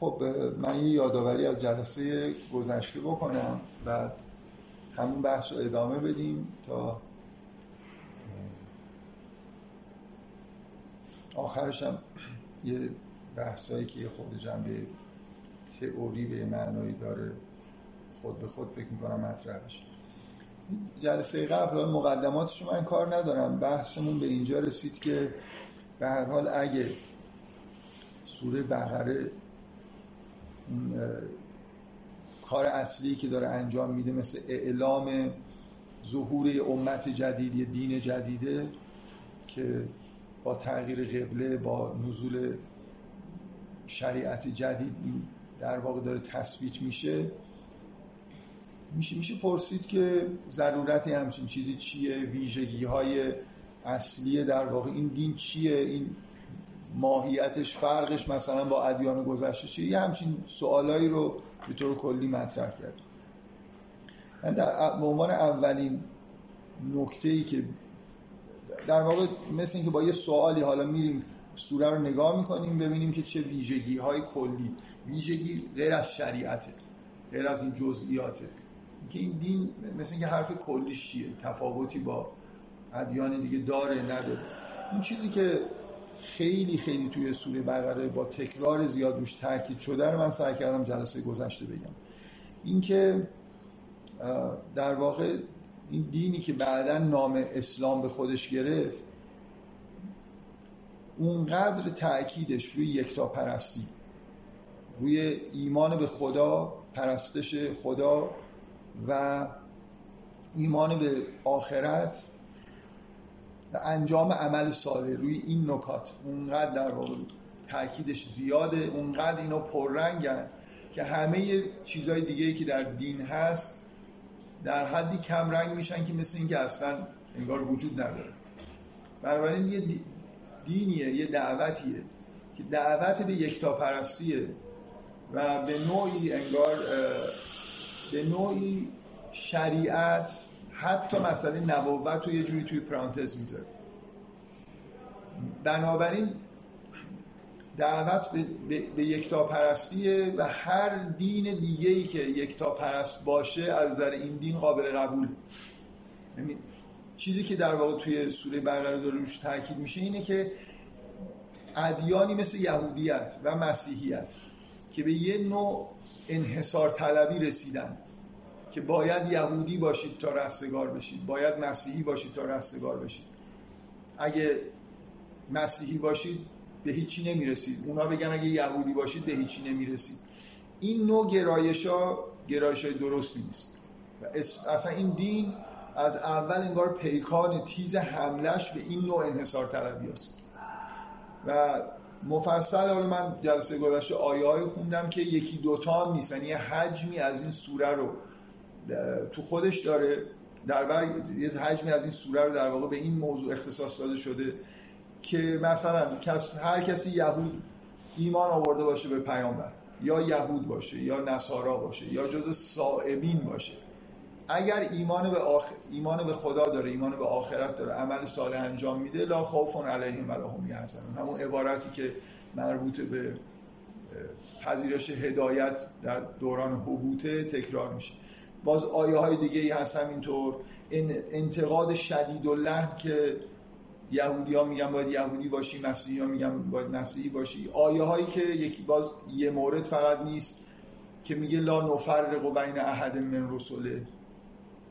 خب من یه یادآوری از جلسه گذشته بکنم. بعد همون بحث رو ادامه بدیم تا آخرش هم یه بحثایی که خود جنبه تئوری به معنایی داره خود به خود فکر می‌کنم مطرح بشه. جلسه قبل مقدماتش من کار ندارم. بحثمون به اینجا رسید که به هر حال اگه سوره بقره کار اصلی که داره انجام میده مثل اعلام ظهور امت جدید یه دین جدیده که با تغییر قبله با نزول شریعت جدید این در واقع داره تثبیت میشه. میشه میشه پرسید که ضرورت همچین چیزی چیه؟ ویژگی های اصلی در واقع این دین چیه؟ این ماهیتش فرقش مثلا با ادیان گذشته چیه؟ یه همچین سوالایی رو به طور کلی مطرح کرد. من در عنوان اولین نکته ای که در واقع مثل اینکه با یه سوالی حالا میریم سوره رو نگاه می‌کنیم ببینیم که چه ویژگی های کلی ویژگی غیر از شریعته غیر از این جزئیاته. که این دین مثل اینکه حرف کلیش چیه؟ تفاوتی با ادیان دیگه داره نداره. این چیزی که خیلی خیلی توی سوره بقره با تکرار زیاد روش تاکید شده رو من سعی کردم جلسه گذشته بگم. اینکه در واقع این دینی که بعدا نام اسلام به خودش گرفت اونقدر تأکیدش روی یکتا پرستی روی ایمان به خدا پرستش خدا و ایمان به آخرت انجام عمل صالح روی این نکات. اونقدر در واقع تاکیدش زیاده اونقدر اینا پررنگن که همه چیزهای دیگه که در دین هست در حدی کم رنگ میشن که مثل اینکه اصلا انگار وجود نداره. بنابراین یه دینیه یه دعوتیه که دعوت به یکتاپرستیه و به نوعی انگار به نوعی شریعت حتی مسئله نبوت رو یه جوری توی پرانتز می‌ذاره. بنابراین دعوت به, به, به یکتاپرستیه و هر دین دیگه ای که یکتاپرست باشه از نظر این دین قابل قبول یعنی چیزی که در واقع توی سوره بقره داره روش تاکید میشه اینه که ادیانی مثل یهودیت و مسیحیت که به یه نوع انحصار طلبی رسیدن که باید یهودی باشید تا رستگار بشید. باید مسیحی باشید تا رستگار بشید. اگه مسیحی باشید به هیچی نمی‌رسید. اونا بگن اگه یهودی باشید به هیچی نمی‌رسید. این نوع گرایش ها گرایش های درستی نیست. و اصلا این دین از اول انگار پیکان تیز حملش به این نوع انحصار طلبی است و مفصل حالا من جلسه گذشته آیه های خوندم که یکی دوتا هم نیستن. یه حجمی از این سوره رو تو خودش داره در بر یه حجمی از این سوره رو در واقع به این موضوع اختصاص داده شده که مثلا هر کسی یهود ایمان آورده باشه به پیامبر یا یهود باشه یا نصارا باشه یا جز صائبین باشه. اگر ایمان به, آخ... ایمان به خدا داره ایمان به آخرت داره عمل صالح انجام میده لا خوف علیهم ولا هم یحزنون. همون عبارتی که مربوط به پذیرش هدایت در دوران حبوطه تکرار میشه. باز آیه های دیگه ای هست همینطور انتقاد شدید و لحن که یهودی ها میگن باید یهودی باشی مسیحی ها میگن باید مسیحی باشی. آیه هایی که یکی باز یه مورد فقط نیست که میگه لا نفرق بین احد من رسوله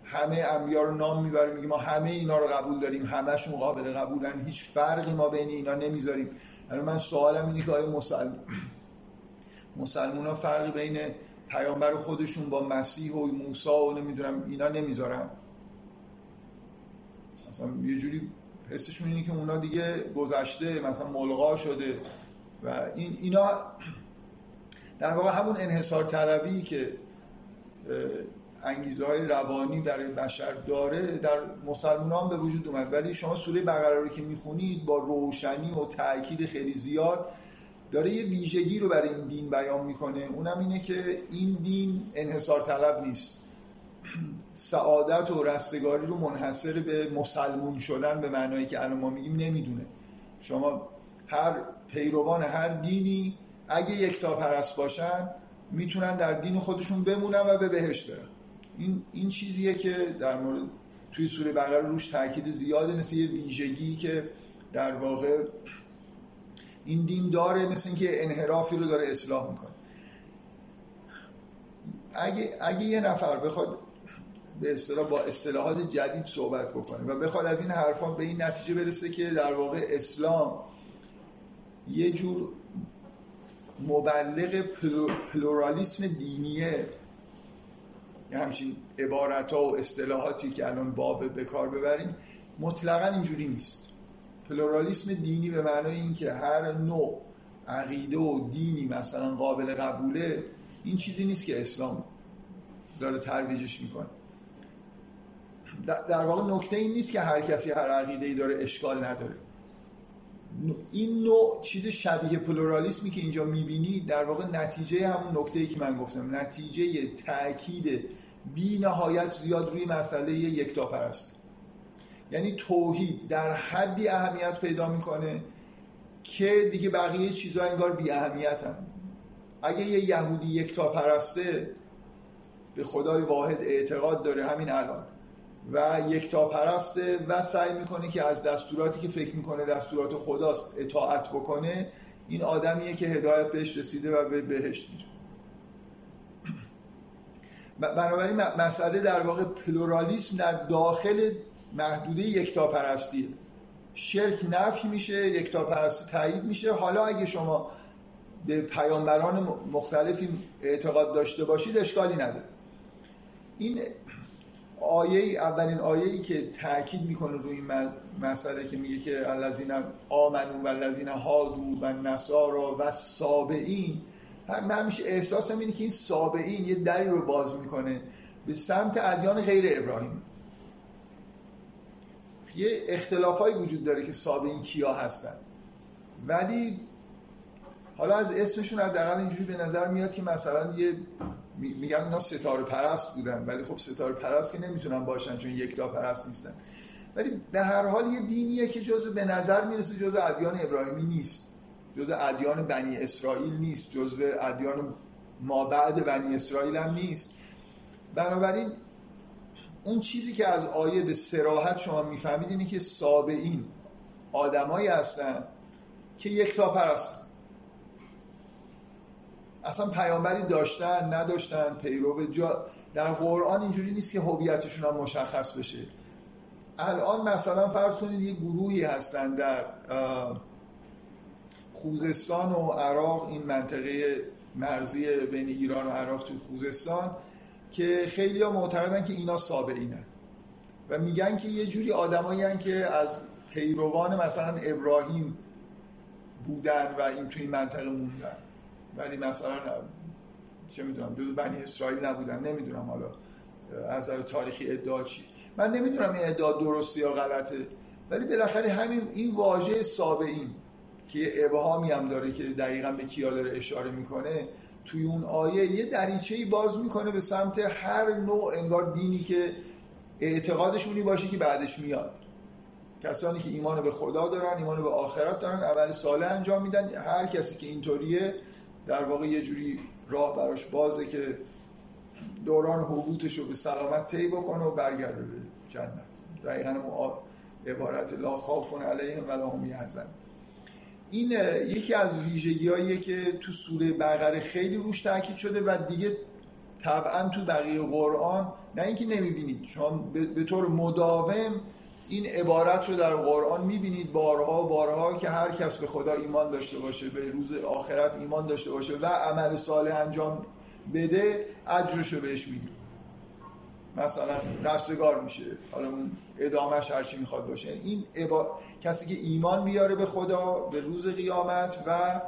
همه انبیا رو نام می‌بره میگه ما همه اینا رو قبول داریم همشون قابل قبولن. هیچ فرقی ما بین اینا نمی‌ذاریم. یعنی من سوالم اینه که آیا مسلم مسلمون ها فرقی بین پیامبر خودشون با مسیح و موسی و نمی‌دونم اینا نمی‌ذارن. مثلا یه جوری حسشون اینه که اونا دیگه گذشته مثلا ملغا شده. و این اینا در واقع همون انحصار طلبی که انگیزه های روانی برای بشر داره در مسلمان به وجود اومد. ولی شما سوره بقره رو که می‌خونید با روشنی و تاکید خیلی زیاد داره یه ویژگی رو برای این دین بیان می‌کنه. اونم اینه که این دین انحصار طلب نیست. سعادت و رستگاری رو منحصر به مسلمون شدن به معنایی که الان ما میگیم نمی‌دونه. شما هر پیروان هر دینی اگه یکتا پرست باشن می‌تونن در دین خودشون بمونن و به بهشت برن. این, این چیزیه که در مورد توی سوره بقره روش تاکید زیاده مثل یه ویژگی که در واقع این دین داره مثل اینکه انحرافی رو داره اصلاح می‌کنه. اگه, اگه یه نفر بخواد به اصطلاح با اصطلاحات جدید صحبت بکنه و بخواد از این حرفان به این نتیجه برسه که در واقع اسلام یه جور مبلغ پلورالیسم دینیه یه همچین عبارت ها و اصطلاحاتی که الان باب به کار ببریم مطلقا اینجوری نیست. پلورالیسم دینی به معنای این که هر نوع عقیده و دینی مثلا قابل قبوله این چیزی نیست که اسلام داره ترویجش می‌کنه. در واقع نکته این نیست که هر کسی هر عقیده ای داره اشکال نداره. این نوع چیز شبیه پلورالیسمی که اینجا می‌بینی در واقع نتیجه همون نکته ای که من گفتم. نتیجه تاکید بی نهایت زیاد روی مسئله یکتا پرست. یعنی توحید در حدی اهمیت پیدا می‌کنه که دیگه بقیه چیزها انگار بی اهمیت هم. اگه یه یهودی یکتا پرسته به خدای واحد اعتقاد داره همین الان و یکتا پرسته و سعی می‌کنه که از دستوراتی که فکر می‌کنه دستورات خداست اطاعت بکنه این آدمیه که هدایت بهش رسیده و به بهشت میره بنابراین مسئله در واقع پلورالیسم در داخل محدوده یکتا پرستیه شرک نفی میشه یکتا پرستی تایید میشه. حالا اگه شما به پیامبران مختلفی اعتقاد داشته باشید اشکالی نداره. این آیه اولین آیه ای که تاکید می‌کنه روی این مسئله که میگه که الذین آمنو و الذین هادو و نصارا و سابعین هم همیشه احساسم اینه که این سابعین یه دری رو باز می‌کنه به سمت ادیان غیر ابراهیم. یه اختلافایی وجود داره که سابعین کیا هستن. ولی حالا از اسمشون حداقل اینجوری به نظر میاد که مثلا یه میگن اینا ستاره پرست بودن ولی خب ستاره پرست که نمی‌تونن باشن چون یکتا پرست نیستن. ولی به هر حال یه دینیه که جز به نظر می‌رسه جز ادیان ابراهیمی نیست. جز ادیان بنی اسرائیل نیست. جز ادیان ما بعد بنی اسرائیل هم نیست. بنابراین اون چیزی که از آیه به سراحت شما می‌فهمید اینه که سابعین آدمایی هستن که یکتا پرستن اصلا پیامبری داشتن نداشتن پیرو جا در قرآن اینجوری نیست که هویتشون هم مشخص بشه. الان مثلا فرض کنید یه گروهی هستن در خوزستان و عراق این منطقه مرزی بین ایران و عراق توی خوزستان. که خیلی ها معتقدن که اینا سابعینن و میگن که یه جوری آدمایی که از پیروان مثلا ابراهیم بودن و این توی منطقه موندن. ولی مثلا چه می‌دونم جز بنی اسرائیل نبودن. نمی‌دونم حالا از نظر تاریخی ادعا چی. من نمی‌دونم این ادعا درستی یا غلطه. ولی بالاخره همین این واژه سابعین که یه ابهامی هم داره که دقیقا به کیا داره اشاره می‌کنه توی اون آیه یه دریچه‌ای باز می‌کنه به سمت هر نوع انگار دینی که اعتقادشونی باشه که بعدش میاد. کسانی که ایمان به خدا دارن ایمان به آخرت دارن اول صالح انجام میدن. هر کسی که اینطوریه در واقع یه جوری راه براش بازه که دوران حبوطش رو به سلامت طی بکنه و برگرده به جنت. دقیقا عبارت لا خافون علیهم ولا هم یحزن این یکی از ویژگی که تو سوره بقره خیلی روش تاکید شده و دیگه طبعا تو بقیه قرآن نه اینکه نمی‌بینید. شما به طور مداوم این عبارت رو در قرآن می‌بینید. بارها بارها که هر کس به خدا ایمان داشته باشه به روز آخرت ایمان داشته باشه و عمل صالح انجام بده اجرش رو بهش میده مثلا رستگار میشه حالا اون ادامهش هرچی می‌خواد باشه. این کسی که ایمان بیاره به خدا به روز قیامت و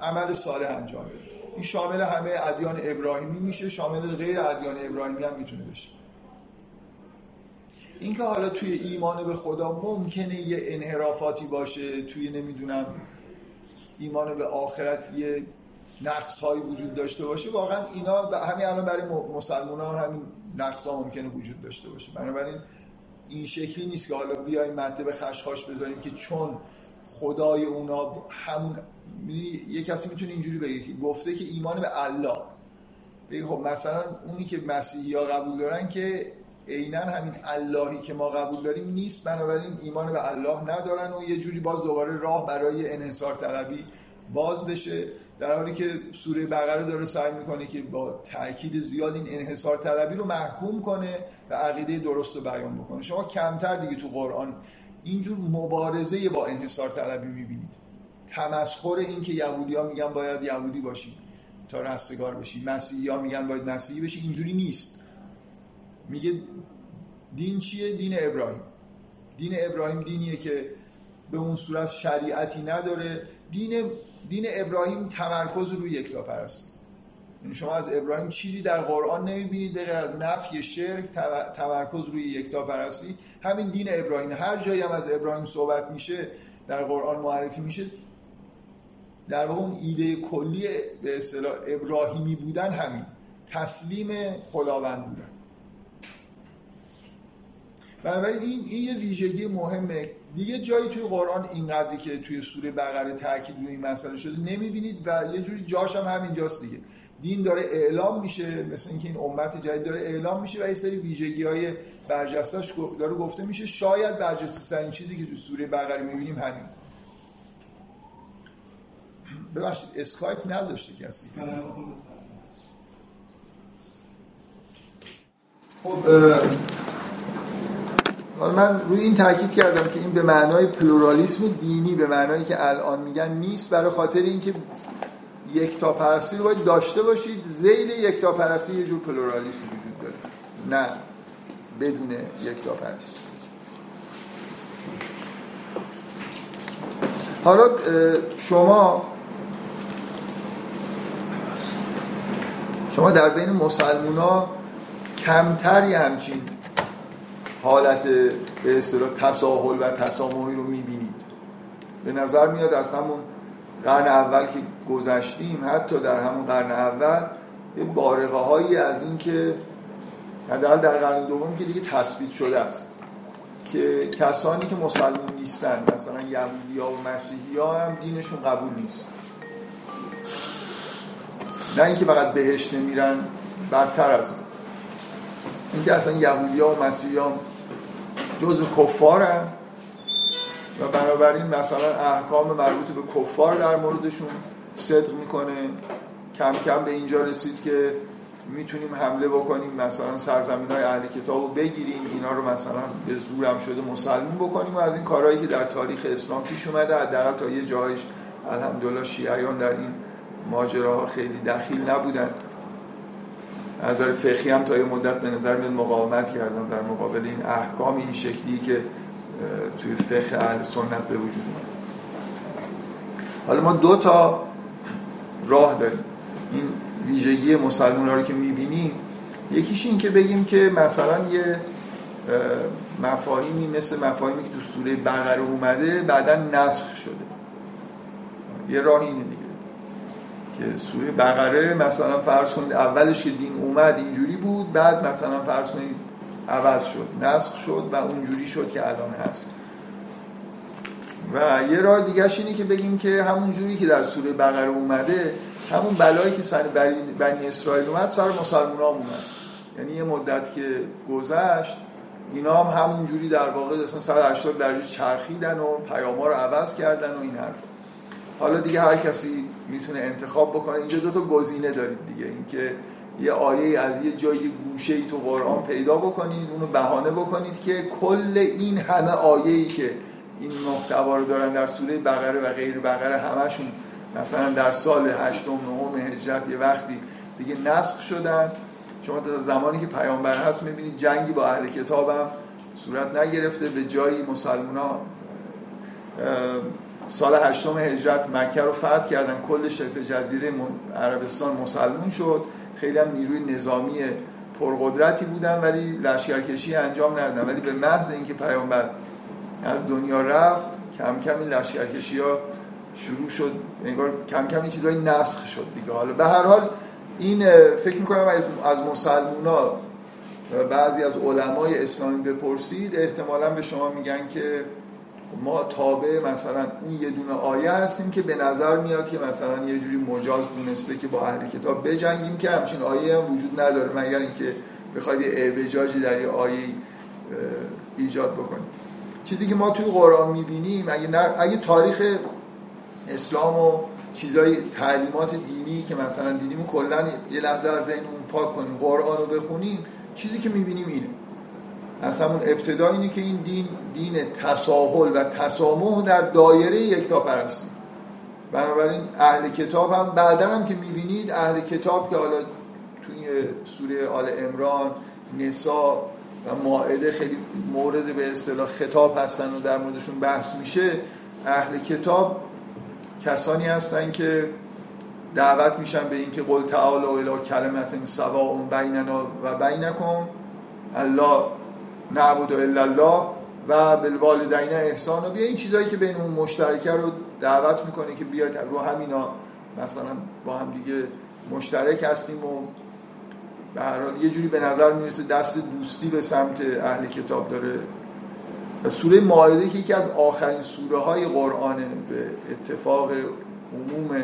عمل صالح انجام بده. این شامل همه ادیان ابراهیمی میشه شامل غیر ادیان ابراهیمی هم می‌تونه بشه. اینکه حالا توی ایمان به خدا ممکنه یه انحرافاتی باشه توی نمی‌دونم ایمان به آخرت یه نقص هایی وجود داشته باشه واقعا اینا همین الان برای مسلمان ها همین نقص ها ممکنه وجود داشته باشه. بنابراین این شکلی نیست که حالا بیایم به خشخاش بذاریم که چون خدای اونا همون یه کسی می‌تونه اینجوری بگه که گفته که ایمان به الله. بگه خب مثلا اونی که مسیحی ها قبول دارن که عینا همین اللهی که ما قبول داریم نیست بنابراین ایمان به الله ندارن و یه جوری باز دوباره راه برای انحصار طلبی باز بشه. در حالی که سوره بقره داره سعی می‌کنه که با تاکید زیاد این انحصار طلبی رو محکوم کنه و عقیده درست رو بیان بکنه. شما کمتر دیگه تو قرآن اینجور مبارزه با انحصار طلبی می‌بینید. تمسخر این که یهودی ها میگن باید یهودی باشی تا رستگار بشی. مسیحی ها میگن باید مسیحی بشی. اینجوری نیست. میگه دین چیه؟ دین ابراهیم. دین ابراهیم دینیه که به اون صورت شریعتی نداره. دین دین ابراهیم تمرکز روی یکتا پرستی یعنی شما از ابراهیم چیزی در قرآن نمی‌بینید به از نفی شرک تمرکز روی یکتا پرستی. همین دین ابراهیم هر جایی هم از ابراهیم صحبت میشه در قرآن معرفی میشه در واقع اون ایده کلی به اصطلاح ابراهیمی بودن همین. تسلیم خداوند بودن. بنابراین این این یه ویژگی مهمه دیگه جایی توی قرآن اینقدری که توی سوره بقره تاکید روی این مسئله شده نمی‌بینید و یه جوری جاش هم همینجاست دیگه. دین داره اعلام میشه مثل اینکه این امت جدید داره اعلام میشه و یه سری ویژگی های برجستش داره گفته میشه. شاید برجسته ترین چیزی که تو سوره بقره می‌بینیم همین. ببخشید اسکایپ نذاشته کسی. خب من روی این تاکید کردم که این به معنای پلورالیسم دینی به معنایی که الان میگن نیست برای خاطر اینکه یک تا پرستی رو باید داشته باشید. زیل یک تا پرستی یه جور پلورالیسم وجود داره. نه بدون یک تا پرستی حالا شما شما در بین مسلمونا کمتری همچین حالت به اصطلاح تساهل و تسامحی رو می‌بینید. به نظر میاد از همون قرن اول که گذشتیم حتی در همون قرن اول یه بارقه هایی از این که حداقل در قرن دوم که دیگه تثبیت شده است که کسانی که مسلمان نیستن مثلا یهودی ها و مسیحی ها هم دینشون قبول نیست. نه اینکه فقط بهش نمیرن بدتر از اون اینکه اصلا یهودی ها و مسیحی ها جزء کفارن و بنابراین مثلا احکام مربوط به کفار در موردشون صدق می‌کنه. کم کم به اینجا رسید که می‌تونیم حمله بکنیم مثلا سرزمین های اهل کتاب رو بگیریم اینا رو مثلا به زورم شده مسلمون بکنیم و از این کارهایی که در تاریخ اسلام پیش اومده حداقل تا یه جایش الحمدلله شیعیان در این ماجراها خیلی دخیل نبودن. از نظر فقهی هم تا یه مدت به نظر میاد مقاومت کردن در مقابل این احکام این شکلی که توی فقه اهل سنت به وجود اومد. حالا ما دو تا راه داریم. این ویژگی مسلمان رو که می‌بینیم یکیش این که بگیم که مثلا یه مفاهیمی مثل مفاهیمی که تو سوره بقره اومده بعدا نسخ شده. یه راه اینه که سوره بقره مثلا فرض کنید اولش که دین اومد اینجوری بود بعد مثلا فرض کنید عوض شد نسخ شد و اونجوری شد که الان هست. و یه راه دیگه اینه که بگیم که همون جوری که در سوره بقره اومده همون بلایی که سر بنی اسرائیل اومد سر مسلمان اومد. یعنی یه مدت که گذشت اینا هم همون جوری در واقع اصلا 180 درجه چرخیدن و پیاما رو عوض کردن و این حرف حالا دیگه هر کسی می‌تونه انتخاب بکنه. اینجا دو تا گزینه دارید دیگه. اینکه یه آیه از یه جای گوشه ای تو قرآن پیدا بکنید اونو بهانه بکنید که کل این همه آیه ای که این محتوا رو دارن در سوره بقره و غیر بقره همشون مثلا در سال هشتم نهم هجرت یه وقتی دیگه نسخ شدن. شما تا زمانی که پیامبر هست می‌بینید جنگی با اهل کتابم صورت نگرفته به جایی مسلمان سال هشتم هجرت مکه رو فتح کردن. کل شبه جزیره عربستان مسلمون شد. خیلی هم نیروی نظامی پرقدرتی بودن ولی لشکرکشی انجام ندادن. ولی به محض اینکه پیامبر از دنیا رفت کم کم این لشکرکشی ها شروع شد. انگار کم کم این چیزای نسخ شد دیگه. حالا به هر حال این فکر می‌کنم از, مسلمونا بعضی از علمای اسلامی بپرسید احتمالا به شما میگن که ما تابع مثلا اون یه دونه آیه هستیم که به نظر میاد که مثلا یه جوری مجاز دونسته که با اهل کتاب بجنگیم که همچین آیه هم وجود نداره مگر اینکه بخواید یه اعوجاجی در یه آیه ایجاد بکنیم. چیزی که ما توی قرآن می‌بینیم اگه, اگه تاریخ اسلام و چیزای تعلیمات دینی که مثلا دیدیم کلا یه لحظه از ذهنمون پاک کنیم قرآن رو بخونیم چیزی که می‌بینیم اینه. از همون ابتدا اینه که این دین دین تساهل و تسامح در دایره یکتا پرستی بنابراین اهل کتاب هم بعدا هم که می‌بینید اهل کتاب که حالا توی سوره آل امران نسا و ماعده خیلی مورد به اصطلاح خطاب هستن و در موردشون بحث میشه اهل کتاب کسانی هستن که دعوت میشن به اینکه قل تعالی الی کلمت سواء بیننا و بینکم الله نعبد الا الله و بالوالدین احسان و بیا این چیزایی که بین اون مشترکه رو دعوت می‌کنه که بیاد رو همینا. مثلا با هم دیگه مشترک هستیم و به هر حال یه جوری به نظر می‌رسه دست دوستی به سمت اهل کتاب داره. و سوره ماعده که یکی از آخرین سوره های قرآنه به اتفاق عموم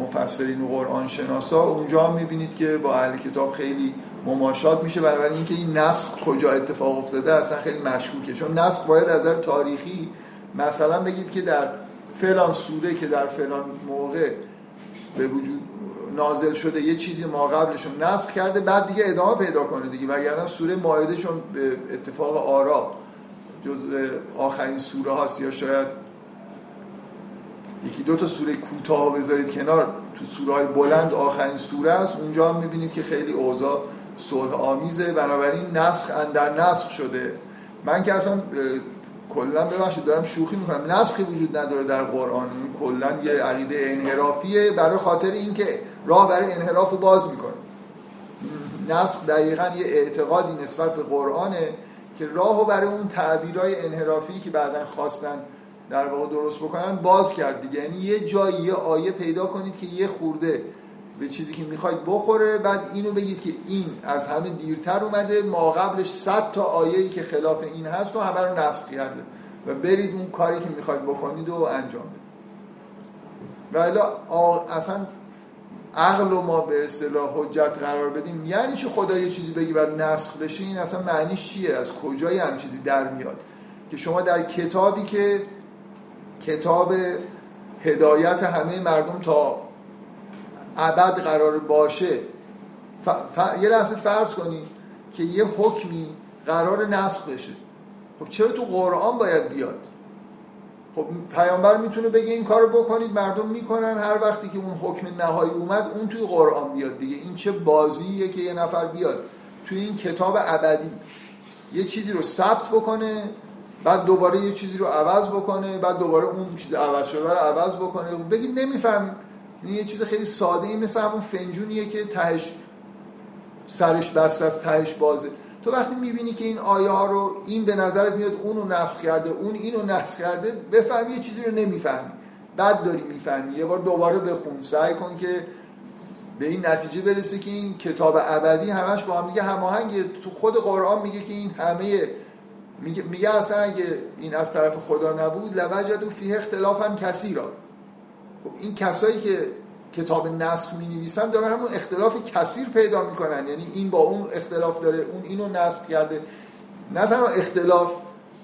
مفسرین و قرآن شناسا اونجا می‌بینید که با اهل کتاب خیلی مماشات میشه برای اینکه این نسخ کجا اتفاق افتاده اصلا خیلی مشکوکه. چون نسخ باید از نظر تاریخی مثلا بگید که در فلان سوره که در فلان موقع به وجود نازل شده یه چیزی ما قبلشون نسخ کرده بعد دیگه ادامه پیدا کنه دیگه. وگرنه سوره ماعده چون به اتفاق آرا جز آخرین سوره هاست یا شاید یکی دو تا سوره کوتاه بذارید کنار تو سوره های بلند آخرین سوره است اونجا هم می‌بینید که خیلی اوضاع صلح آمیزه بنابراین نسخ اندر نسخ شده. من که اصلا کلا ببخشید دارم شوخی می‌کنم. نسخی وجود نداره در قرآن. کلا یه عقیده انحرافیه برای خاطر اینکه راه برای انحراف رو باز می‌کنه. نسخ دقیقا یه اعتقادی نسبت به قرآنه که راهو برای اون تعبیرهای انحرافی که بعدا خواستن در واقع درست بکنن باز کرد دیگه. یعنی یه جایی یه آیه پیدا کنید که یه خورده به چیزی که می‌خواید بخوره. بعد اینو بگید که این از همه دیرتر اومده ما قبلش 100 تا آیه‌ای که خلاف این هست و همه رو نسخ کرده و برید اون کاری که می‌خواید بکنید و انجام بدید. و اصلا عقل و ما به اصطلاح حجت قرار بدیم. یعنی چه خدا یه چیزی بگی بعد نسخ بشه این اصلا معنیش چیه؟ از کجای هم چیزی در میاد؟ که شما در کتابی که کتاب هدایت همه مردم تا ابد قرار باشه. ف... ف... یه لحظه فرض کنید که یه حکمی قرار نسخ بشه. خب چرا تو قرآن باید بیاد؟ خب پیامبر می‌تونه بگه این کارو بکنید مردم می‌کنن. هر وقتی که اون حکم نهایی اومد اون توی قرآن بیاد دیگه. این چه بازیه که یه نفر بیاد؟ توی این کتاب ابدی. یه چیزی رو ثبت بکنه بعد دوباره یه چیزی رو عوض بکنه بعد دوباره اون چیز عوض شده رو عوض بکنه. بگید نمی‌فهمیم. این یه چیز خیلی ساده این مثل همون فنجونیه که تهش سرش بست از تهش بازه. تو وقتی می‌بینی که این آیه ها رو این به نظرت میاد اونو نسخ کرده اون اینو نسخ کرده بفهمی یه چیزی رو نمی‌فهمی. بعد داری می‌فهمی. یه بار دوباره بخون. سعی کن که به این نتیجه برسه که این کتاب ابدی همش با هم میگه هماهنگ تو خود قرآن میگه که این همه میگه, میگه اصلا اگه این از طرف خدا نبود لوجدو فیه اختلاف هم کسی را خب این کسایی که کتاب نسخ می نویسن دارن همون اختلاف کثیر پیدا می‌کنن. یعنی این با اون اختلاف داره اون اینو نسخ کرده. نه تنها اختلاف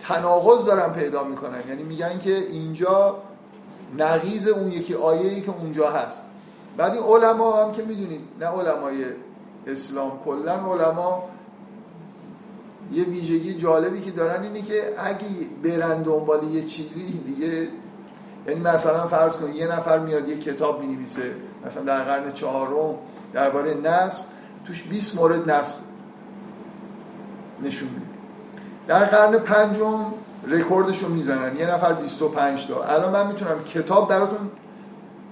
تناقض دارن پیدا می‌کنن. یعنی میگن که اینجا نقیز اون یکی آیه که اونجا هست. بعد این علما هم که می‌دونید نه علمای اسلام کلا علما یه ویژگی جالبی که دارن اینه که اگه برن دنبال یه چیزی دیگه یعنی مثلا فرض کن یه نفر میاد یه کتاب نویسه مثلا در قرن چهارم درباره نسخ توش 20 مورد نسخ نشون میده. در قرن پنجم رکوردش رو می‌زنن. یه نفر 25 تا. الان من می‌تونم کتاب براتون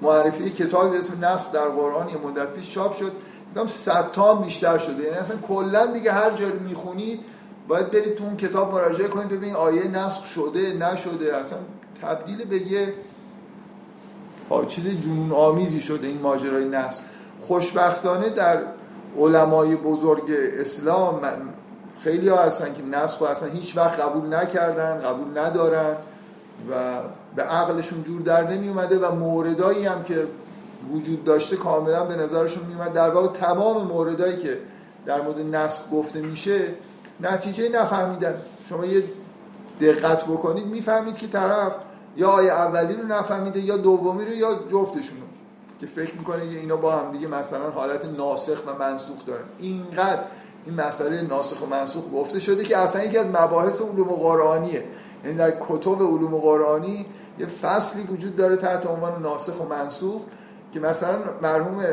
معرفی کتابی به اسم نسخ در قرآن یه مدت پیش چاپ شد. میگم 100 تا بیشتر شده. یعنی اصلا کلا دیگه هر جایی می‌خونید باید برید تو اون کتاب مراجعه کنید ببینید آیه نسخ شده نشده اصلا تبدیل به یه چیز جنون آمیزی شده این ماجرای نسخ خوشبختانه در علمای بزرگ اسلام خیلی ها هستن که نسخ اصلا هیچ وقت قبول نکردن قبول ندارن و به عقلشون جور در نمی اومده و موردایی هم که وجود داشته کاملا به نظرشون میومد. در واقع تمام موردایی که در مورد نسخ گفته میشه نتیجه نفهمیدن. شما یه دقت بکنید می‌فهمید که طرف یا آیه اولی رو نفهمیده یا دومی رو یا جفتشون رو که فکر می‌کنه که اینا با هم دیگه مثلا حالت ناسخ و منسوخ دارن. اینقدر این مسئله ناسخ و منسوخ گفته شده که اصلا یکی از مباحث علوم قرآنیه. یعنی در کتب علوم قرآنی یه فصلی وجود داره تحت عنوان ناسخ و منسوخ که مثلا مرحوم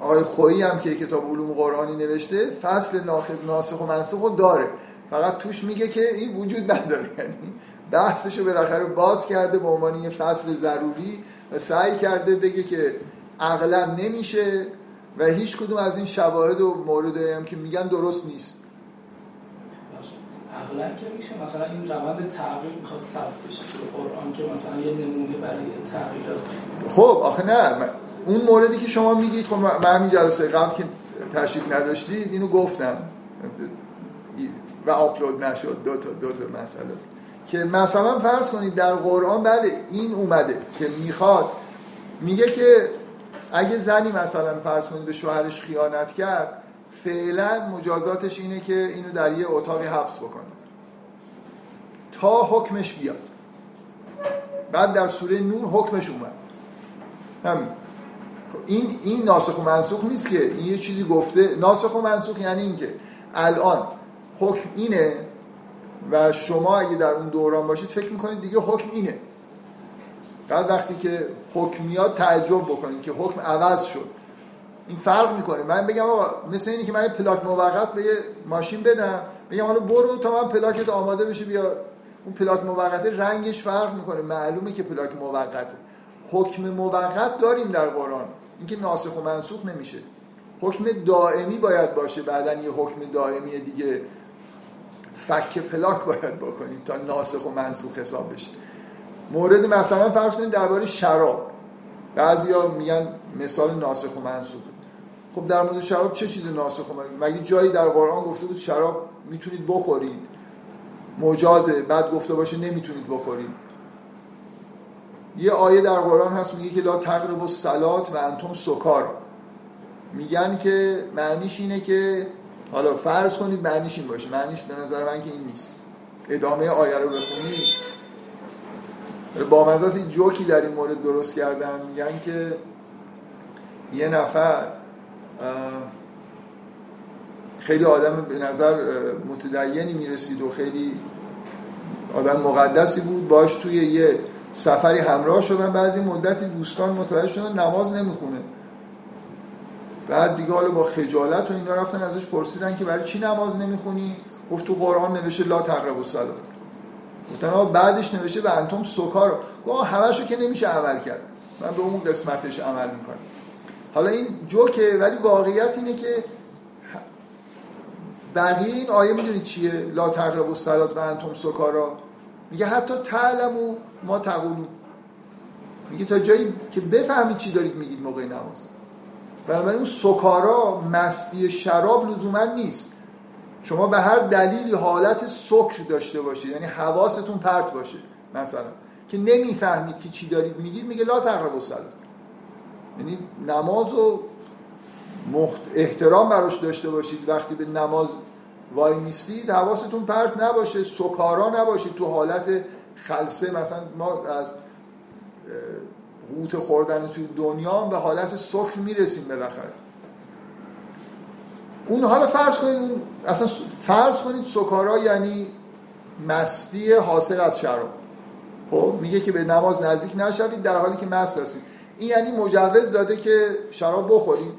آقای خویی هم که کتاب علوم قرآنی نوشته فصل ناسخ و منسوخ رو داره. فقط توش میگه که این وجود نداره. یعنی بحثش رو بالاخره باز کرده به عنوان یه فصل ضروری و سعی کرده بگه که اغلا نمیشه و هیچ کدوم از این شواهد و موردهایی هم که میگن درست نیست. اغلا که میشه مثلا این روند تغییر می‌خواد ثبت بشه تو قرآن که مثلا یه نمونه برای تغییر خب آخه نه اون موردی که شما میگید خب من همین جلسه قبل که تشریف نداشتید اینو گفتم. و آپلود نشد دو تا دو تا مسئله. که مثلا فرض کنید در قرآن بله این اومده که می‌خواد. میگه که اگه زنی مثلا فرض کنید به شوهرش خیانت کرد فعلا مجازاتش اینه که اینو در یه اتاقی حبس بکنه. تا حکمش بیاد. بعد در سوره نور حکمش اومد. همین. خب این این ناسخ و منسوخ نیست که این یه چیزی گفته. ناسخ و منسوخ یعنی اینکه الان حکم اینه و شما اگه در اون دوران باشید فکر می‌کنید دیگه حکم اینه. بعد وقتی که حکم میاد تعجب بکنید که حکم عوض شد. این فرق می‌کنه. من بگم آقا مثل اینی که من پلاک موقت به یه ماشین بدم بگم حالا برو تا من پلاکت آماده بشه بیا. اون پلاک موقت رنگش فرق می‌کنه. معلومه که پلاک موقته. حکم موقت داریم در قرآن. اینکه ناسخ و منسوخ نمیشه. حکم دائمی باید باشه. بعدا یه حکم دائمی دیگه فک پلاک باید بکنید تا ناسخ و منسوخ حساب بشه. مورد مثلا فرض کنید درباره شراب. بعضیا میگن مثال ناسخ و منسوخ. خب در مورد شراب چه چیز ناسخ و مگه جایی در قرآن گفته بود شراب می‌تونید بخورید؟ مجازه بعد گفته باشه نمی‌تونید بخورید. یه آیه در قرآن هست میگه که لا تقربوا الصلات و انتم سکار. میگن که معنیش اینه که حالا فرض کنید معنیش این باشه. معنیش به نظر من که این نیست. ادامه آیه رو بخونید. با مزاس این جوکی در این مورد درست کردن. میگن که یه نفر خیلی آدم به نظر متدینی می‌رسید و خیلی آدم مقدسی بود. باش توی یه سفری همراه شدن. بعضی مدتی دوستان متوجه شدن نماز نمی‌خونه. بعد دیگه حالا با خجالت و اینا رفتن ازش پرسیدن که برای چی نماز نمی‌خونی؟ گفت تو قرآن نوشته لا تقرب الصلاه گفتن بعدش نوشته و انتم سکار گفت همشو که نمیشه عمل کرد. من به اون قسمتش عمل می‌کنم. حالا این جوکه ولی واقعیت اینه که بقیه این آیه می‌دونید چیه؟ لا تقرب الصلاه و انتم سکارا. میگه حتی تعلمو ما تقولون. میگه تا جایی که بفهمید چی دارید میگید موقع نماز. بنابراین اون سکارا مستی شراب لزوما نیست. شما به هر دلیلی حالت سکر داشته باشید یعنی حواستون پرت باشه مثلا. که نمی‌فهمید که چی دارید میگید میگه لا تقرب الصلاه یعنی نماز و احترام براش داشته باشید. وقتی به نماز وای میستید حواستون پرت نباشه سکارا نباشید تو حالت خلصه مثلا ما از قوت خوردن توی دنیا به حالت سکر می‌رسیم بالاخره. اون حالا فرض کنید اصلا فرض کنید سکارا یعنی مستی حاصل از شراب. خب؟ میگه که به نماز نزدیک نشوید در حالی که مست هستید. این یعنی مجوز داده که شراب بخورید.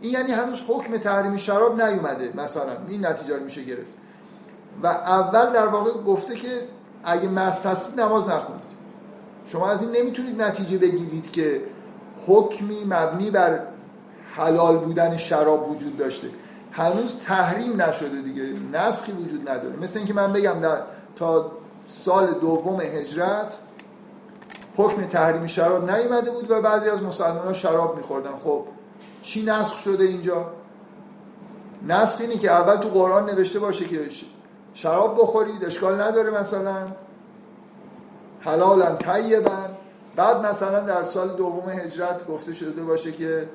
این یعنی هنوز حکم تحریم شراب نیومده مثلا. این نتیجه رو میشه گرفت. و اول در واقع گفته که اگه مست هستید نماز نخونید شما از این نمی‌تونید نتیجه بگیرید که حکمی مبنی بر حلال بودن شراب وجود داشته. هنوز تحریم نشده دیگه نسخی وجود نداره. مثل اینکه من بگم در تا سال دوم هجرت حکم تحریم شراب نیومده بود و بعضی از مسلمان ها شراب میخوردن. خب چی نسخ شده اینجا؟ نسخ اینه که اول تو قرآن نوشته باشه که شراب بخورید اشکال نداره مثلا. حلالا طیبا. بعد مثلا در سال دوم هجرت گفته شده باشه که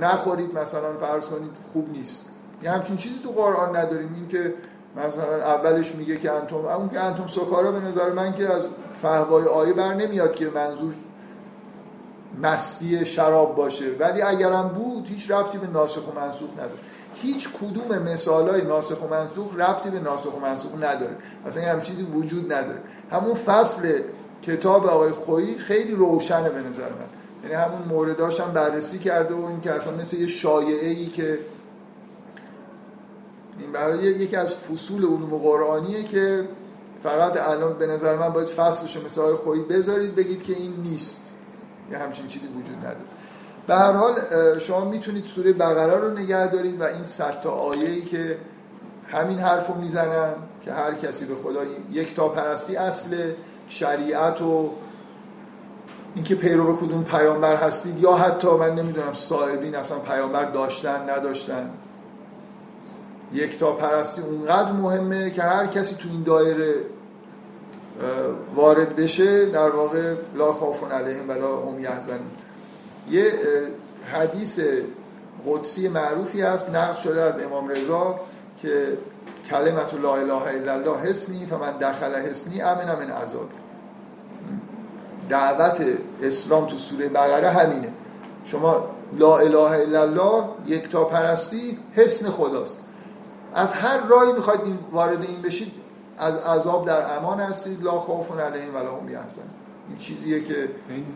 نخورید مثلا فرض کنید خوب نیست. یه همچین چیزی تو قرآن نداریم. این که مثلا اولش میگه که انتم اون که انتم سکارا به نظر من که از فهوای آیه بر نمیاد که منظور مستی شراب باشه. ولی اگرم بود هیچ ربطی به ناسخ و منسوخ نداره. هیچ کدوم مثالای ناسخ و منسوخ ربطی به ناسخ و منسوخ نداره. اصلا هم چیزی وجود نداره. همون فصل کتاب آقای خویی خیلی روشنه به نظر من. یعنی همون مورداش هم بررسی کرده و این که اصلا مثل یه شایعه ای که این برای یکی از فصول علوم قرآنیه که فقط الان به نظر من باید فصلش مثل آقای خویی بذارید بگید که این نیست. یه همچین چیزی وجود نداره. به هر حال شما می‌تونید سوره بقره رو نگه دارید و این صد تا آیه‌ای که همین حرف رو می‌زنن که هر کسی به خدا یک تا پرستی اصل شریعت و اینکه پیرو کدوم پیامبر هستید یا حتی من نمی‌دونم صاحبین اصلا پیامبر داشتن نداشتن. یک تا پرستی اونقدر مهمه که هر کسی تو این دایره وارد بشه در واقع لا خوفون علیهم ولا هم یحزنون. یه حدیث قدسی معروفی هست نقل شده از امام رضا که کلمت لا اله الا الله حسنی فمن دخل حسنی امن من عذاب دعوت اسلام تو سوره بقره همینه. شما لا اله الا الله یک تا پرستی حسن خداست. از هر راهی می‌خواید وارد این بشید از عذاب در امان هستید. لا خوف علیهم ولا هم یحزنون. این چیزیه که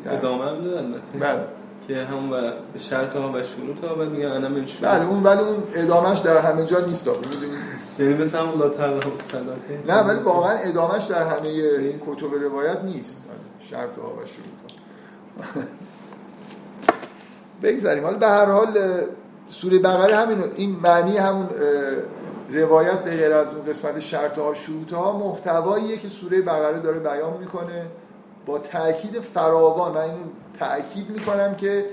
ادامه هم البته. بله. که هم و شرط ها و شروط ها بعد میگن انا من شروط. بله اون ولی اون ادامش در همه جا نیست آخه می‌دونید یعنی مثل هم لا الصلاته نه ولی واقعا ادامش در همه کتب روایت نیست. شرط ها و شروط ها بگذاریم. حالا به هر حال سوره بقره همین این معنی همون روایت به غیر از اون قسمت شرط ها شروط ها محتواییه که سوره بقره داره بیان می‌کنه با تاکید فراوان. من اینو تاکید می‌کنم که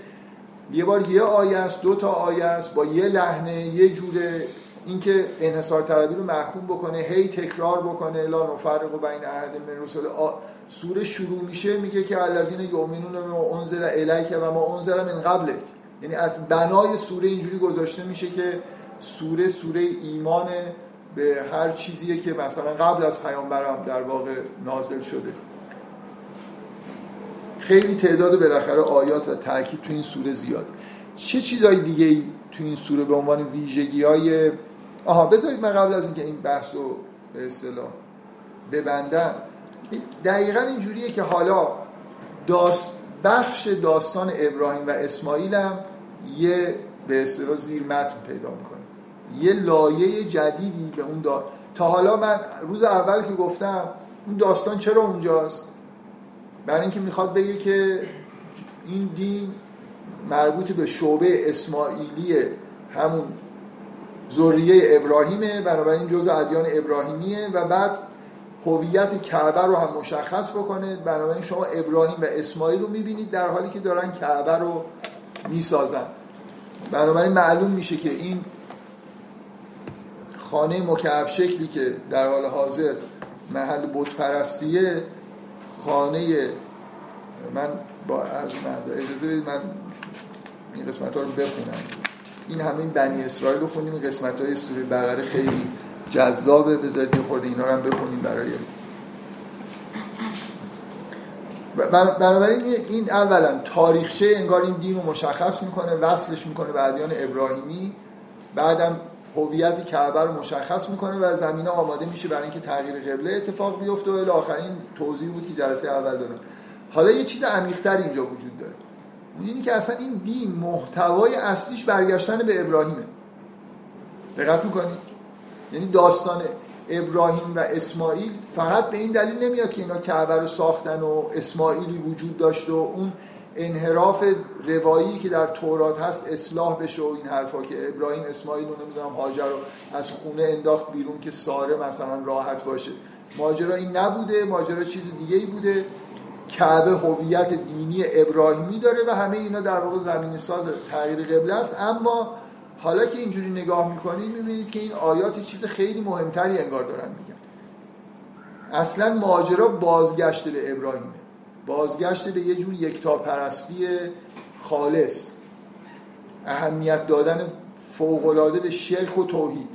یه بار یه آیه است دو تا آیه است با یه لحنه یه جوره. اینکه انحصار طلبی رو محکوم بکنه هی تکرار بکنه لا نفرق بین احد من رسول سوره شروع میشه میگه که الذین یؤمنون بما انزل الیک و ما انزل من قبلک. یعنی از بنای سوره اینجوری گذاشته میشه که سوره سوره ایمان به هر چیزیه که مثلا قبل از پیامبرم در واقع نازل شده. خیلی تعداد بالاخره آیات و تاکید تو این سوره زیاد. چه چیزهای دیگه ای تو این سوره به عنوان ویژگی های آها بذارید من قبل از اینکه این بحث رو به اصطلاح ببندم. دقیقا اینجوریه که حالا داست بخش داستان ابراهیم و اسماعیل هم یه به اصطلاح زیر متن پیدا می‌کنه. یه لایه جدیدی به اون دا... تا حالا من روز اول که گفتم اون داستان چرا اونجاست؟ برای اینکه می‌خواد بگه که این دین مربوط به شعبه اسماعیلی همون ذریه ابراهیمه بنابراین جز ادیان ابراهیمیه و بعد هویت کعبه رو هم مشخص بکنه. بنابراین شما ابراهیم و اسماعیل رو می‌بینید در حالی که دارن کعبه رو می‌سازن. بنابراین معلوم میشه که این خانه مکعب شکلی که در حال حاضر محل بت پرستیه خانه من با عرض محضر اجازه بدید من این قسمت ها رو بخونم. این همه بنی اسرائیل رو خونیم قسمت های سوره بقره خیلی جذابه بذارید یه خورده اینا رو هم بخونیم برای بنابراین این اولا تاریخچه انگار این دین رو مشخص می‌کنه وصلش می‌کنه به ادیان ابراهیمی. بعدم هویت کعبه رو مشخص می‌کنه و زمینه آماده میشه برای اینکه تغییر قبله اتفاق بیفته و آخرین توضیح بود که جلسه اول دارم حالا یه چیز عمیق‌تر اینجا وجود داره. اینی که اصلا این دین محتوای اصلیش برگشتن به ابراهیمه. دقت می‌کنید یعنی داستان ابراهیم و اسماعیل فقط به این دلیل نمیاد که اینا کعبه رو ساختن و اسماعیلی وجود داشت و اون انحراف روایی که در تورات هست اصلاح بشه و این حرفا که ابراهیم اسماعیل رو نمی‌دونم هاجر رو از خونه انداخت بیرون که ساره مثلا راحت باشه. ماجرا این نبوده ماجرا چیز دیگه ای بوده. کعبه هویت دینی ابراهیمی داره و همه اینا در واقع زمین ساز تغییر قبله است. اما حالا که اینجوری نگاه می‌کنید می‌بینید که این آیات چیز خیلی مهمتری انگار دارن میگن. اصلا ماجرا بازگشت به ابراهیمه. بازگشت به یه جور یکتاپرستی خالص. اهمیت دادن فوقالعاده به شرک و توحید.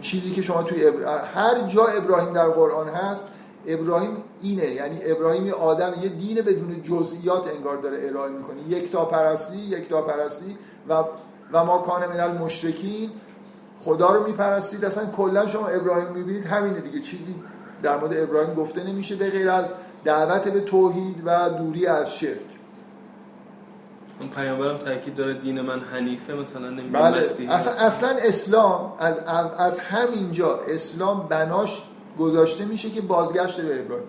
چیزی که شما توی هر جا ابراهیم در قرآن هست ابراهیم اینه. یعنی ابراهیم یه آدم یه دین بدون جزئیات انگار داره ارائه می‌کنه. یک تا پرستی یک تا پرستی و و ما کان من المشرکین خدا رو میپرستید. اصلا کلا شما ابراهیم می‌بینید. همینه دیگه. چیزی در مورد ابراهیم گفته نمیشه به غیر از دعوت به توحید و دوری از شرک. اون پیامبرم تاکید داره دین من حنیفه مثلا نمیگه بله. اصلا, اصلا اسلام از, از همینجا اسلام بناش گذاشته میشه که بازگشت به ابراهیم.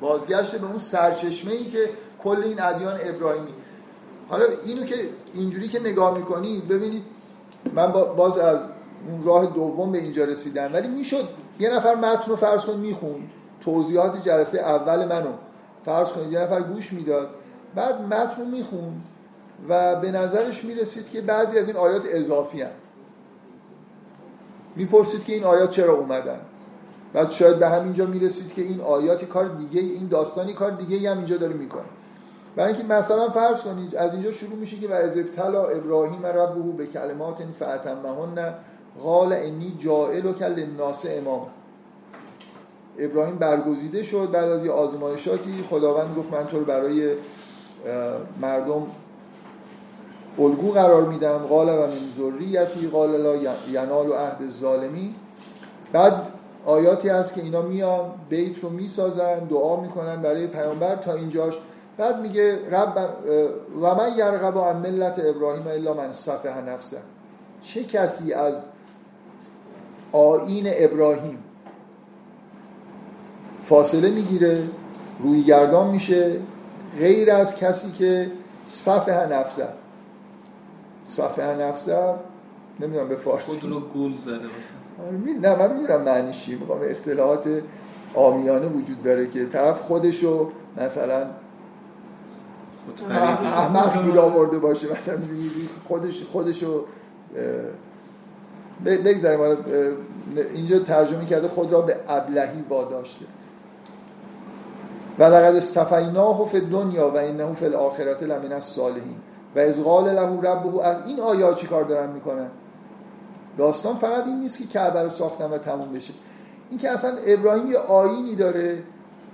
بازگشت به اون سرچشمه ای که کل این ادیان ابراهیمی. حالا اینو که اینجوری که نگاه می‌کنید ببینید من باز از اون راه دوم به اینجا رسیدم ولی می‌شد یه نفر متن رو فرض کن می‌خوند توضیحات جلسه اول منو فرض کنید یه نفر گوش می‌داد بعد متن رو می‌خوند و به نظرش می‌رسید که بعضی از این آیات اضافی هم. می‌پرسید که این آیات چرا اومدن بعد شاید به همینجا می‌رسید که این آیاتی کار دیگه این داستانی کار دیگه هم اینجا داره می‌کنه برای اینکه مثلا فرض کنید از اینجا شروع میشه که و از ابتلا ابراهیم ربه به کلمات فعتمهن قال انی جائل و کل ناس امام ابراهیم برگزیده شد بعد از یه آزمایشاتی خداوند گفت من تو رو برای مردم الگو قرار میدم. قال و من ذریتی قال لا ینال و عهد ظالمی بعد آیاتی هست که اینا میان بیت رو می‌سازن دعا می‌کنن برای پیامبر تا اینجاش بعد میگه رب و من یرغب عن ملت ابراهیم الا من صفح نفسه. چه کسی از آین ابراهیم فاصله می‌گیره روی گردان میشه غیر از کسی که صفحه نفسه. صفحه نفسه نمی‌دونم به فارسی. خود رو گول زده مثلا. آره، نه من می‌دونم معنیش چی. می‌خوام اصطلاحات آمیانه وجود داره که طرف خودشو مثلا احمق گیر آورده باشه مثلا خودش خودشو بگذاریم اینجا ترجمه کرده خود را به ابلهی واداشته. و لقد استفیناه فی دنیا و انه فی الاخرت لمن الصالحین. و از قال له ربه از این آیات چی کار دارن می‌کنن؟ داستان فقط این نیست که کعبه رو ساختن و تموم بشه. این که اصلا ابراهیم یه آینی داره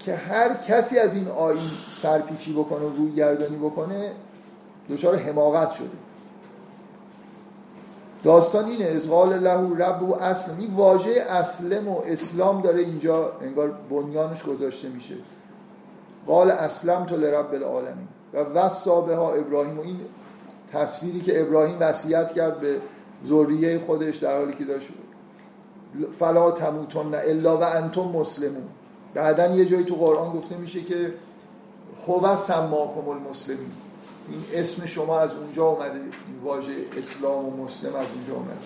که هر کسی از این آین سرپیچی بکنه و روی گردانی بکنه دچار حماقت شده. داستان اینه از قال له رب و اسلم. این واژه اسلم و اسلام داره اینجا انگار بنیانش گذاشته میشه. قال اسلم تو لرب العالمین. و وصابه ها ابراهیم. و این تصویری که ابراهیم وصیت کرد به ذریه خودش در حالی که داشت فلا تموتن الا و انتم مسلمون. بعدا یه جایی تو قرآن گفته میشه که هو سماکم المسلمین این اسم شما از اونجا اومده این واژه اسلام و مسلم از اونجا اومده.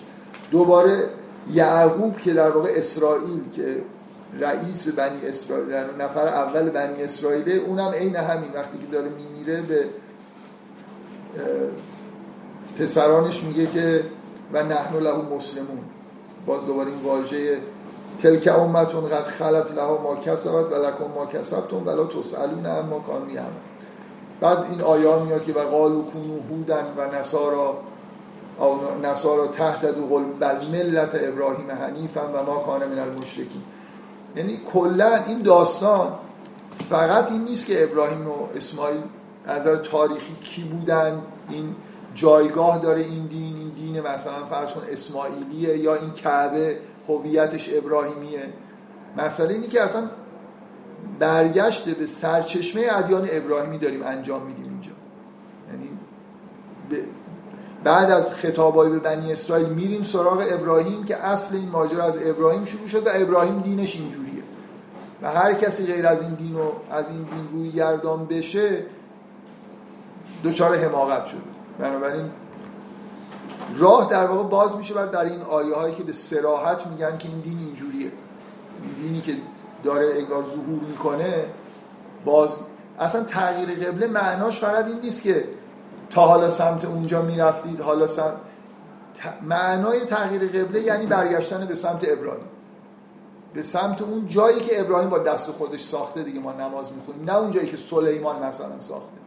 دوباره یعقوب که در واقع اسرائیل که رئیس بنی اسرائیل نفر اول بنی اسرائیل اونم عین همین. وقتی که داره میمیره به پسرانش میگه که و نحن له مسلمون. باز دوباره این واژه تلک امتون قد خلت لها ما کسبت و لکم ما کسبتون ولا تسالون اما کان میهم بعد این آیه میاد که و قالو کونو هودن و نصارا او نصارا تحت دو قل بل ملت ابراهیم حنیفا و ما کان من المشرکین. یعنی کلا این داستان فقط این نیست که ابراهیم و اسماعیل از تاریخی کی بودن این جایگاه داره این دین این دین مثلا فرض کن اسماعیلیه یا این کعبه. هویتش ابراهیمیه. مسئله اینی که اصلا برگشت به سرچشمه ادیان ابراهیمی داریم انجام میدیم اینجا. یعنی بعد از خطابای به بنی اسرائیل میریم سراغ ابراهیم که اصل این ماجرا از ابراهیم شروع شد و ابراهیم دینش اینجوریه. و هر کسی غیر از این دین و از این دین روی گردان بشه دچار حماقت شده. بنابراین راه در واقع باز میشه بعد در این آیه هایی که به سراحت میگن که این دین اینجوریه. این دینی که داره انگار ظهور می‌کنه باز اصلا تغییر قبله معناش فقط این نیست که تا حالا سمت اونجا می‌رفتید حالا سمت معنای تغییر قبله یعنی برگشتن به سمت ابراهیم. به سمت اون جایی که ابراهیم با دست خودش ساخته دیگه ما نماز می‌خونیم. نه اون جایی که سلیمان مثلا ساخته.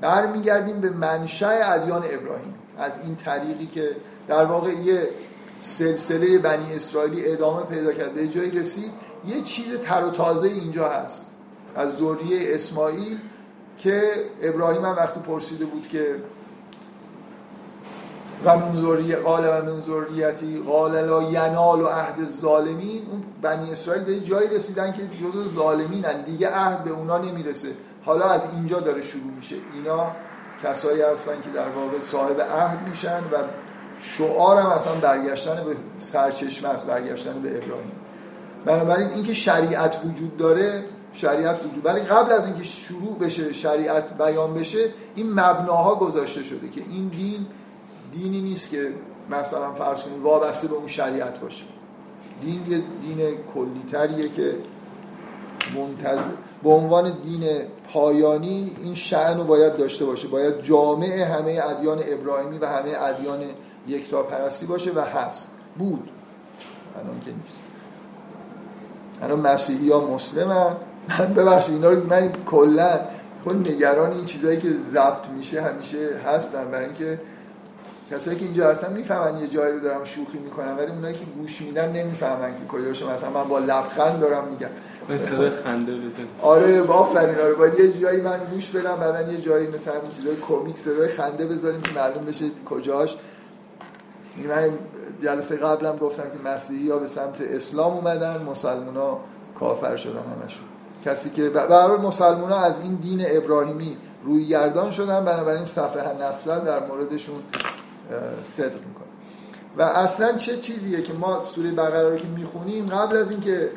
برمیگردیم به منشأ ادیان ابراهیم. از این طریقی که در واقع یه سلسله بنی اسرائیلی ادامه پیدا کرد به جایی رسید یه چیز تر و تازه اینجا هست. از ذریه اسماعیل که ابراهیم هم وقتی پرسیده بود که و من ذریه قال و من ذریتی قال لا ینال و عهد الظالمین اون بنی اسرائیل به جایی رسیدن که جز ظالمینن دیگه عهد به اونا نمی‌رسه. حالا از اینجا داره شروع میشه. اینا کسایی هستن که در واقع صاحب عهد میشن و شعار هم اصلا برگشتن به سرچشمه است برگشتن به ابراهیم. بنابراین اینکه شریعت وجود داره شریعت وجود ولی قبل از اینکه شروع بشه شریعت بیان بشه این مبناها گذاشته شده که این دین دینی نیست که مثلا فرض کنید وابسته به اون شریعت باشه. دین یه دین کلیتریه که منتظر به عنوان دین پایانی این شعن رو باید داشته باشه. باید جامع همه ادیان ابراهیمی و همه ادیان یکتا پرستی باشه و هست. بود. الان که نیست. الان مسیحی ها مسلم من ببخشید اینا رو من کلا نگران این چیزایی که ضبط میشه همیشه هستن برای اینکه کسایی که اینجا هستن می‌فهمن یه جایی رو دارم شوخی می‌کنم ولی اونایی که گوش میدن نمی‌فهمن که کجاشه مثلا من با لبخند دارم میگم. مثلا خنده بزن. آره آفرین آره. باید یه جایی من گوش بدم بعدن یه جایی مثلا این چیزای کمیک صدای خنده بذاریم که معلوم بشه کجاش. من جلسه قبلم گفتم که مسیحی ها به سمت اسلام اومدن مسلمان ها کافر شدن همشون. کسی که برای مسلمان ها از این دین ابراهیمی روی گردان شدن بنابراین صفحه نفسل در موردشون صدق می‌کنه و اصلا چه چیزیه که ما سوره بقره رو که می‌خونیم قبل از اینکه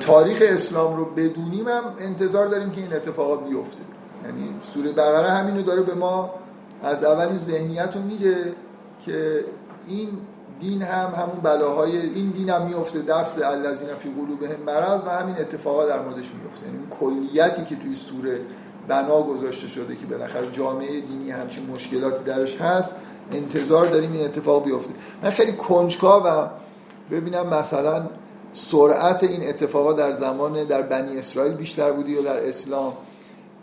تاریخ اسلام رو بدونیم هم انتظار داریم که این اتفاقات بیفته. یعنی سوره بقره همینو داره به ما از اول ذهنیت رو میده که این دین هم همون بلاهای این دین هم میفته دست الذین فی قلوبهم مرض و همین اتفاقات در موردش میفته یعنی کلیتی که توی سوره بنا گذاشته شده که بالاخره جامعه دینی همچین مشکلاتی درش هست انتظار داریم این اتفاق بیفته. من خیلی کنجکاوم ببینم مثلا سرعت این اتفاقات در زمان در بنی اسرائیل بیشتر بودی یا در اسلام؟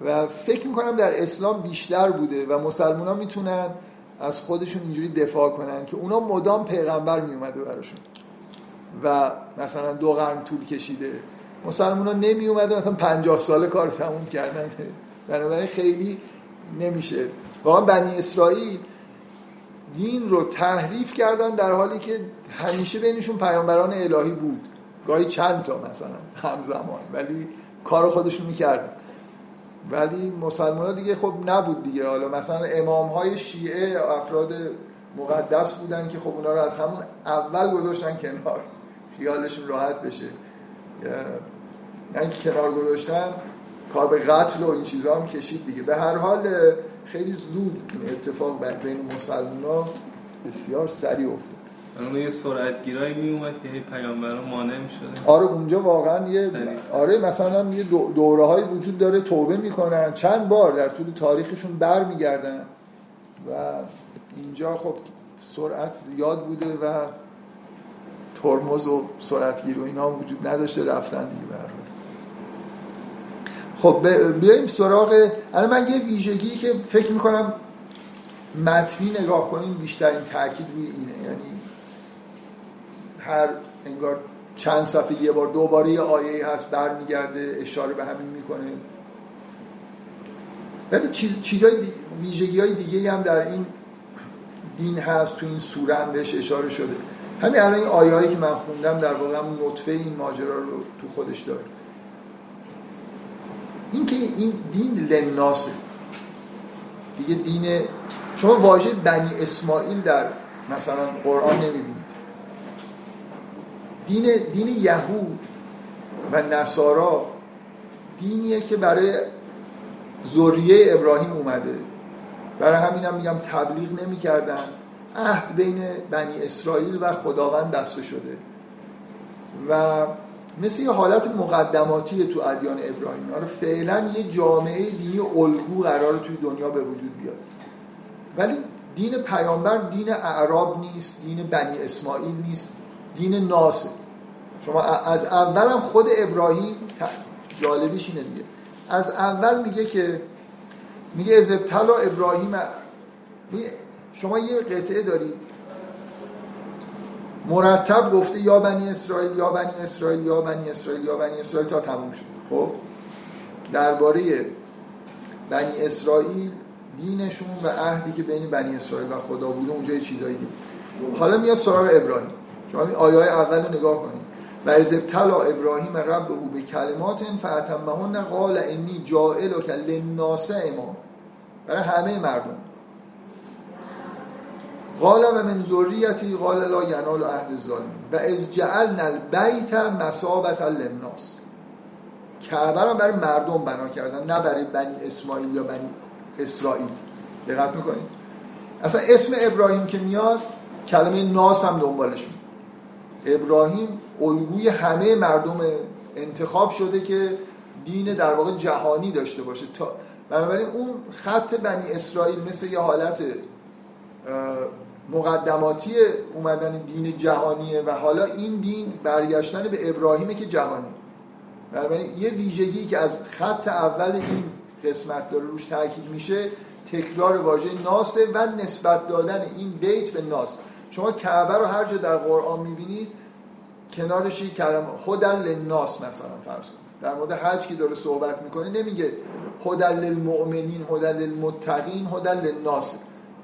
و فکر می‌کنم در اسلام بیشتر بوده و مسلمان ها می‌تونن از خودشون اینجوری دفاع کنن که اونا مدام پیغمبر میومده براشون و مثلا دو قرن طول کشیده. مسلمان ها نمی مثلا پنجاه سال کار تموم کردن. بنابراین خیلی نمیشه. واقعا بنی اسرائیل دین رو تحریف کردن در حالی که همیشه بینشون پیامبران الهی بود. گاهی چند تا مثلا همزمان ولی کار خودشون می‌کردن. ولی مسلمان ها دیگه خب نبود دیگه. حالا مثلا امام های شیعه افراد مقدس بودن که خب اونا رو از همون اول گذاشتن کنار. خیالشون راحت بشه. یعنی کنار گذاشتن کار به قتل و این چیزا هم کشید دیگه. به هر حال خیلی زود اتفاق بین مسلمان ها بسیار سریع افتاد. اون یه سرعتگیرایی می اومد که هی پیامبران مانع می شده آره اونجا واقعا یه آره مثلا یه دوره های وجود داره توبه می‌کنن. چند بار در طول تاریخشون برمیگردن و اینجا خب سرعت زیاد بوده و ترمز و سرعتگیر و اینا وجود نداشته رفتن دیگه بر خب بیایم سراغ الان من یه ویژگی که فکر می‌کنم متنی نگاه کنیم بیشترین تاکید روی اینه. یعنی هر انگار چند صفحه یه بار دوباره یه آیه هست برمیگرده اشاره به همین می‌کنه. ولی چیز چیزای ویژگی های دیگه هم در این دین هست تو این سوره هم بهش اشاره شده. همین الان این آیه هایی که من خوندم در واقع نطفه این ماجرا رو تو خودش داره. این که این دین لناسه. دیگه دین شما واژه بنی اسماعیل در مثلا قرآن نمی‌بینید. دین دین یهود و نصارا دینیه که برای ذریه ابراهیم اومده. برای همین هم میگم تبلیغ نمی‌کردن. عهد بین بنی اسرائیل و خداوند بسته شده. و مثل یه حالت مقدماتی تو ادیان ابراهیم آره فعلا یه جامعه دینی الگو قرار توی دنیا به وجود بیاد. ولی دین پیامبر دین اعراب نیست دین بنی اسماعیل نیست. دین ناسه شما از اول هم خود ابراهیم جالبیش اینه دیگه. از اول میگه که میگه از ابتلا ابراهیم شما یه قطعه داری. مرتب گفته یا بنی اسرائیل یا بنی اسرائیل یا بنی اسرائیل یا بنی اسرائیل تا تموم شد. خب؟ درباره بنی اسرائیل دینشون و عهدی که بین بنی اسرائیل و خدا بوده اونجا چیزایی دید. حالا میاد سراغ ابراهیم. شما این آیه اول رو نگاه کنید و از ابتلا ابراهیم رب او به کلمات فعتمهن قال انی جائل و للناس امام. برای همه مردم. قال و من ذریتی قال لا ینال عهد ظالم و از جعلنا البیت مسابت للناس. کعبه رو برای مردم بنا کردن نه برای بنی اسماعیل یا بنی اسرائیل. دقت می‌کنید؟ اصلا اسم ابراهیم که میاد کلمه ناس هم دنبالش میاد ابراهیم الگوی همه مردم انتخاب شده که دین در واقع جهانی داشته باشه. تا بنابراین اون خط بنی اسرائیل مثل یه حالت مقدماتی اومدن دین جهانیه و حالا این دین برگشتن به ابراهیمه که جهانی. بنابراین یه ویژگی که از خط اول این قسمت داره روش تاکید میشه تکرار واژه ناسه و نسبت دادن این بیت به ناس. شما کعبه رو هر جا در قرآن می‌بینید کنارش یک کلمه خودن للناس مثلا فرض کنید. در مورد حج که داره صحبت می‌کنه نمیگه هدن للمؤمنین هدن للمتقین هدن للناس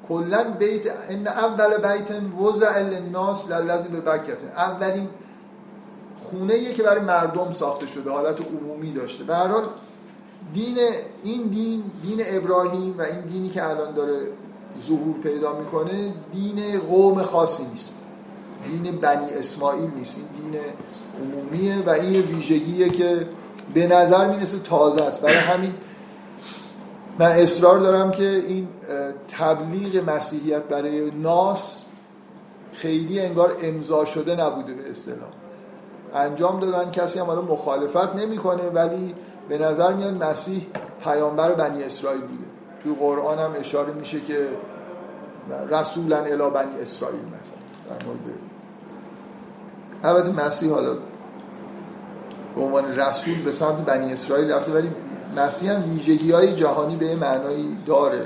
کلا بیت ان اول بیت وضع للناس للذی به بکته اولین خونه که برای مردم ساخته شده حالت عمومی داشته. به دین این دین دین ابراهیم و این دینی که الان داره ظهور پیدا می‌کنه دین قوم خاصی نیست. دین بنی اسماعیل نیست. این دین عمومیه و این ویژگیه که به نظر می‌رسه تازه است. برای همین من اصرار دارم که این تبلیغ مسیحیت برای ناس خیلی انگار امضا شده نبوده به اصطلاح. انجام دادن کسی هم حالا مخالفت نمی‌کنه ولی به نظر میاد مسیح پیامبر بنی اسرائیل بوده. تو قرآن هم اشاره میشه که رسولا الی بنی اسرائیل مثلا در مورد البته مسیح حالا به عنوان رسول به سمت بنی اسرائیل رفته ولی مسیح هم ویژگی های جهانی به معنایی داره.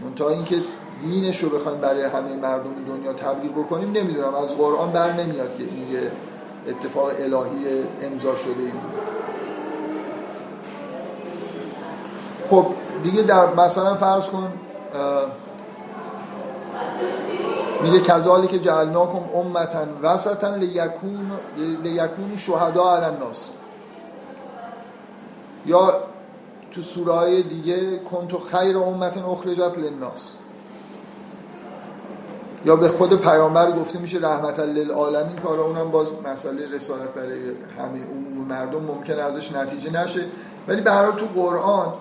منتها اینکه دینش رو بخوایم برای همه مردم دنیا تبلیغ بکنیم نمی‌دونم از قرآن بر نمیاد که این یه اتفاق الهی امضا شده این. خب دیگه در مثلا فرض کن میگه کذالی که جعلناکم امتا وسطا لیکون لیکون شهدا علی الناس. یا تو سوره های دیگه کنتو خیر امت اخرجت للناس. یا به خود پیامبر گفته میشه رحمت للعالمین که اونم باز مسئله رسالت برای همه عموم مردم ممکن ازش نتیجه نشه. ولی به تو قرآن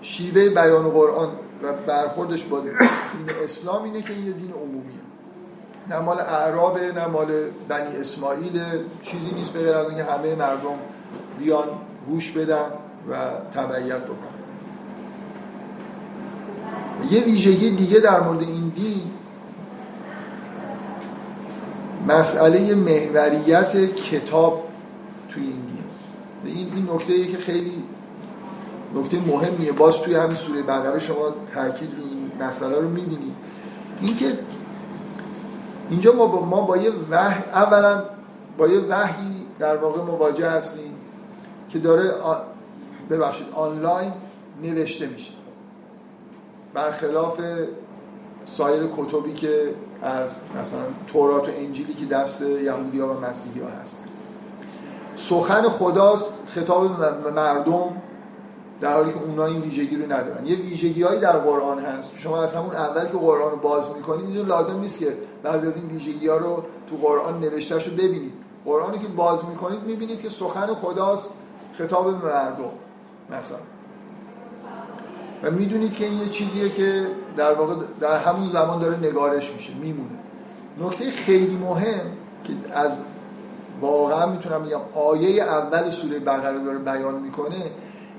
شیوه بیان قرآن و برخوردش با دین. اسلام اینه که این دین عمومیه. نه مال اعرابه نه مال بنی اسماعیل چیزی نیست به غیر از اینکه همه مردم بیان گوش بدن و تبعیت بکنن. یه ویژگی دیگه در مورد این دین مسئله محوریت کتاب توی این دین. این این نکته که خیلی نکته مهمیه. باز توی همین سوره بقره شما تاکید رو این مسئله رو می‌بینید. اینکه اینجا ما با, ما با یه وحی اولا با یه وحی در واقع مواجه هستیم که داره ببخشید آنلاین نوشته میشه. برخلاف سایر کتبی که از مثلا تورات و انجیلی که دست یهودی ها و مسیحی ها هست. سخن خداست خطاب مردم در حالی که اونا این ویژگی رو ندارن. یه ویژگی در قرآن هست. شما از همون اول که قرآن رو باز می‌کنید میدون لازم نیست که بعضی از این ویژگی ها رو تو قرآن نوشتهش رو ببینید. قرآنی که باز می‌کنید می‌بینید که سخن خداست خطاب مردم مثلا. و می‌دونید که این یه چیزیه که در واقع در همون زمان داره نگارش میشه میمونه. نکته خیلی مهم که از واقعا می‌تونم بگم آیه اول سوره بقره داره بیان می‌کنه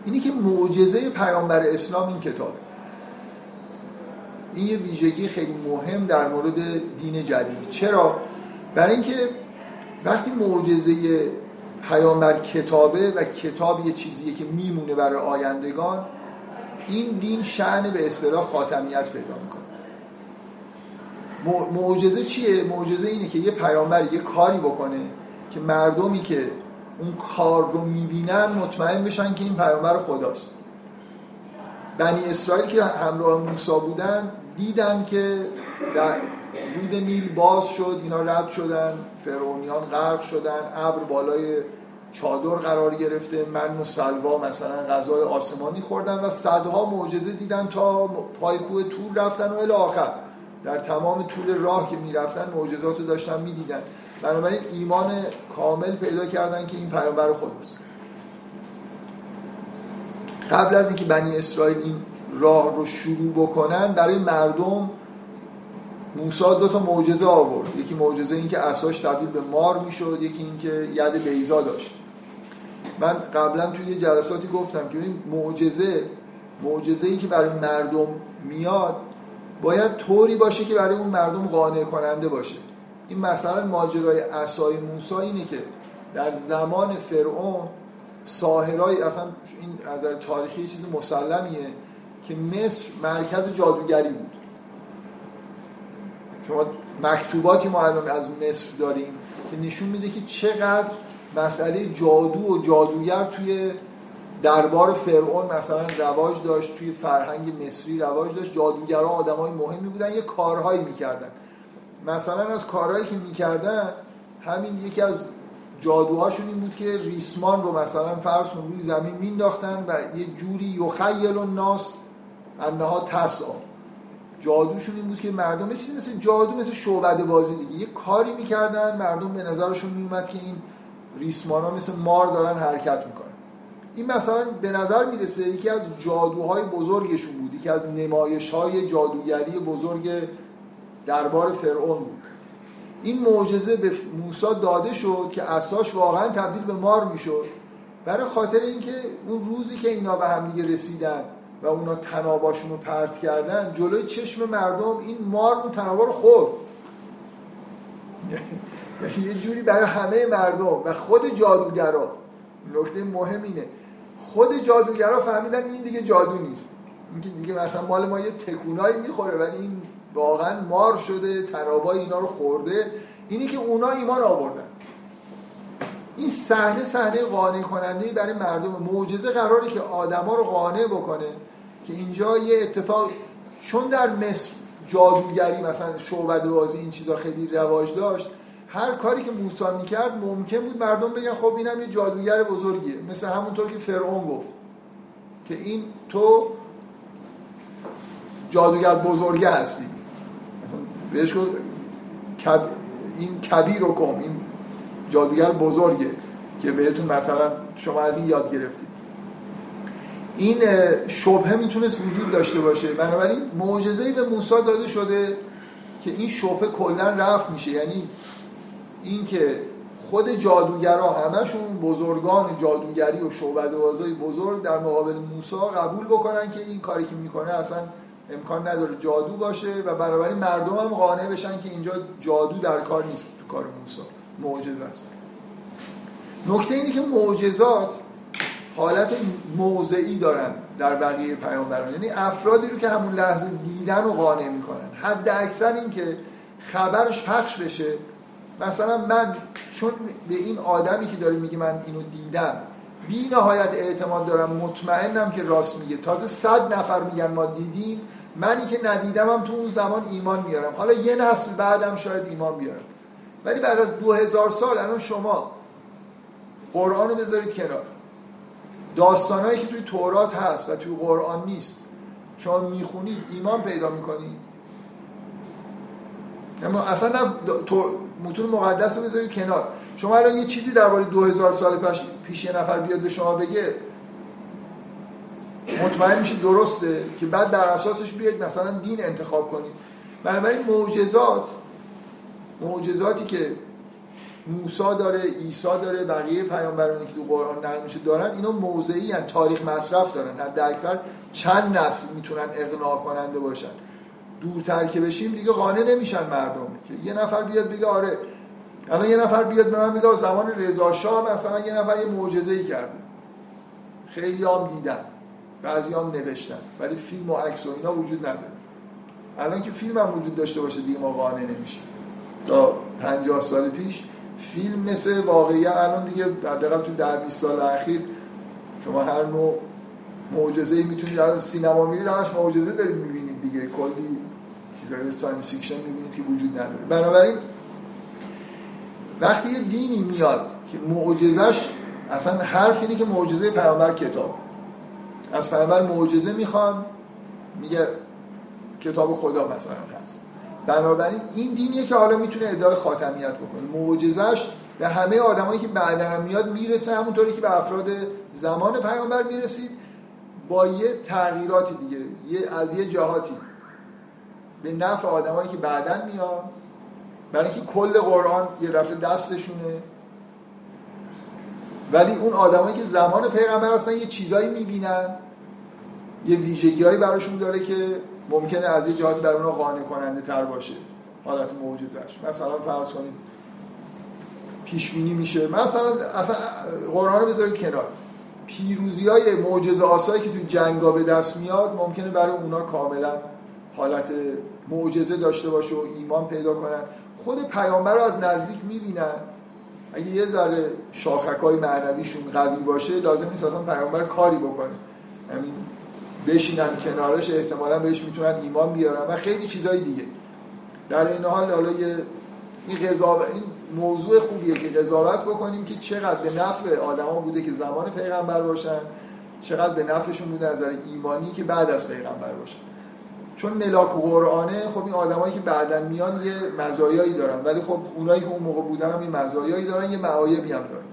اینی که معجزه پیامبر اسلام این کتابه این یه ویژگی خیلی مهم در مورد دین جدید. چرا؟ برای اینکه وقتی معجزه پیامبر کتابه و کتاب یه چیزیه که میمونه برای آیندگان این دین شعن به اصطلاح خاتمیت پیدا می‌کنه. معجزه چیه؟ معجزه اینه که یه پیامبر یه کاری بکنه که مردمی که اون کار رو می‌بینن مطمئن بشن که این پیامبر خداست. بنی اسرائیل که همراه موسی بودن دیدن که در رود نیل باز شد اینا رد شدن فرعونیان غرق شدن ابر بالای چادر قرار گرفته من و سلوا مثلا غذای آسمانی خوردن و صدها معجزه دیدن تا پای کوه تور رفتن و الی آخر. در تمام طول راه که می‌رفتن معجزات رو داشتن می‌دیدن. بنابراین ایمان کامل پیدا کردن که این پیامبر خداست قبل از اینکه بنی اسرائیل این راه رو شروع بکنن برای مردم موسی دو تا معجزه آورد. یکی معجزه این که اساش تبدیل به مار می‌شد یکی این که ید بیزا داشت. من قبلا توی یه جلساتی گفتم که این معجزه معجزه ای که برای مردم میاد باید طوری باشه که برای اون مردم قانع کننده باشه. این مثلا ماجرای اسای موسی اینه که در زمان فرعون ساهرای اصلا این از تاریخی چیز مسلمیه که مصر مرکز جادوگری بود. شما مکتوباتی ما الان از مصر داریم که نشون میده که چقدر مسئله جادو و جادوگر توی دربار فرعون مثلا رواج داشت توی فرهنگ مصری رواج داشت. جادوگران آدمای مهمی بودن یه کارهایی می‌کردن. مثلا از کارهایی که می‌کردن همین یکی از جادوهاشون این بود که ریسمان رو مثلا فرض روی زمین مینداختن و یه جوری یخیل الناس انها تسعا جادوشون این بود که مردم چیزی مثل جادو مثل شعبده بازی دیگه. یه کاری می‌کردن مردم به نظرشون میومد که این ریسمان ها مثل مار دارن حرکت می‌کنن. این مثلا به نظر می‌رسه یکی از جادوهای بزرگشون بود. یکی از نمایش های جادوگری بزرگ دربار فرعون بود. این معجزه به موسی داده شد که اساش واقعا تبدیل به مار می‌شد. برای خاطر اینکه اون روزی که اینا به هم دیگه رسیدن و اونا تناباشون رو پرت کردن جلوی چشم مردم این مار اون تنابا رو خورد. یعنی یه جوری برای همه مردم و خود جادوگرا. نکته مهم اینه. خود جادوگرا فهمیدن این دیگه جادو نیست. اینکه دیگه مثلا مال ما یه تکونایی می‌خوره ولی این واقعا مار شده تنابای اینا رو خورده. اینی که اونا ایمان آوردن. این صحنه صحنه قانع کننده برای مردم. معجزه قراره که آدما رو قانع بکنه که اینجا یه اتفاق چون در مصر جادوگری مثلا شعبد بازی این چیزا خیلی رواج داشت هر کاری که موسی می‌کرد ممکن بود مردم بگن خب اینم یه جادوگر بزرگیه. مثل همونطور که فرعون گفت که این تو جادوگر بزرگه هستی. بهش کب... این کبیر رو کن این جادوگر بزرگه که بهتون مثلا شما از این یاد گرفتید این شبهه می‌تونست وجود داشته باشه. بنابراین معجزه‌ای به موسی داده شده که این شبهه کلا رفت میشه. یعنی اینکه خود جادوگرا همشون بزرگان جادوگری و شعبده بازای بزرگ در مقابل موسی قبول بکنن که این کاری که می‌کنه اصلا امکان نداره جادو باشه و بنابراین مردم هم قانع بشن که اینجا جادو در کار نیست تو کار موسی. معجزه است. نکته اینه که معجزات حالت موضعی دارن در بقیه پیامبران. یعنی افرادی رو که همون لحظه دیدن و قانع می‌کنن. حد اکثر این که خبرش پخش بشه. مثلا من چون به این آدمی که داره میگه من اینو دیدم بی نهایت اعتماد دارم مطمئنم که راست میگه. تازه صد نفر میگن ما دیدیم. منی که ندیدمم تو اون زمان ایمان میارم حالا یه نسل بعدم شاید ایمان بیارم. ولی بعد از دو هزار سال الان شما قرآن بذارید کنار. داستانهایی که توی تورات هست و توی قرآن نیست. چون می‌خونید ایمان پیدا می‌کنید. اما اصلا نه تو متون مقدس رو بذارید کنار. شما الان یه چیزی درباره 2000 سال پیش پیش یه نفر بیاد به شما بگه مطمئن میشه درسته که بعد در اساسش بیاید مثلا دین انتخاب کنید. بنابراین معجزات معجزاتی که موسی داره عیسی داره بقیه پیامبرانی که تو قرآن نقل میشه دارن اینا موضعی هن. تاریخ مصرف دارن. حد اکثر چند نسل می‌تونن اقناع کننده باشن. دورتر که بشیم دیگه قانع نمیشن مردم. که یه نفر بیاد بگه آره. الان یه نفر بیاد به من میگه زمان رضا شاه مثلا یه نفر یه معجزه ای کرده. خیلی هم دیدن. بعضی هم نوشتن. ولی فیلم و عکس و اینا وجود نداره. الان که فیلم هم وجود داشته باشه دیگه ما قانع نمیشیم. تا 50 سال پیش فیلم مثل واقعی الان دیگه حداقل تو 10 20 سال اخیر شما هر نوع معجزه ای می‌تونید از سینما میرید همش معجزه دارید می‌بینید دیگه. کلی چیزای science fiction می‌بینید که وجود نداره. بنابراین وقتی یه دینی میاد که معجزش اصلا حرف اینه که معجزه پیامبر کتاب. از پیامبر معجزه می‌خوان میگه کتاب خدا مثلا هست. بنابراین این دینیه که حالا می‌تونه ادعای خاتمیت بکنه. معجزش به همه آدمایی که بعدا هم میاد می‌رسه همونطوری که به افراد زمان پیامبر می‌رسید با یه تغییراتی دیگه یه از یه جهاتی. به نفع آدمایی که بعدا میاد برای اینکه کل قرآن یه دفعه دستشونه. ولی اون آدمایی که زمان پیغمبر هستن یه چیزایی می‌بینن یه ویژگیهایی براشون داره که ممکنه از یه جهاتی برای اونها قانع کننده تر باشه. حالت معجزش مثلا فرض کنید پیش بینی میشه. مثلا اصلا قرآن رو بذارید کنار. پیروزی های معجزه آسایی که تو جنگا به دست میاد ممکنه برای اونا کاملا حالت معجزه داشته باشه و ایمان پیدا کنن. خود پیامبر رو از نزدیک می‌بینن. اگه یه ذره شاخک های معنویشون قوی باشه لازم نیست اصلا پیامبر کاری بکنه. همین بشینن کنارش احتمالا بهش می‌تونن ایمان بیارن و خیلی چیزهای دیگه. در این حال حالا یه این قضاوت این موضوع خوبیه که قضاوت بکنیم که چقدر به نفع آدما بوده که زمان پیغمبر باشن چقدر به نفعشون بوده از نظر ایمانی که بعد از پیغمبر باشن. چون ملاک قرآنه خب این آدمایی که بعدا میان یه مزایایی دارن. ولی خب اونایی که اون موقع بودن هم یه مزایایی دارن یه معایبی هم دارن.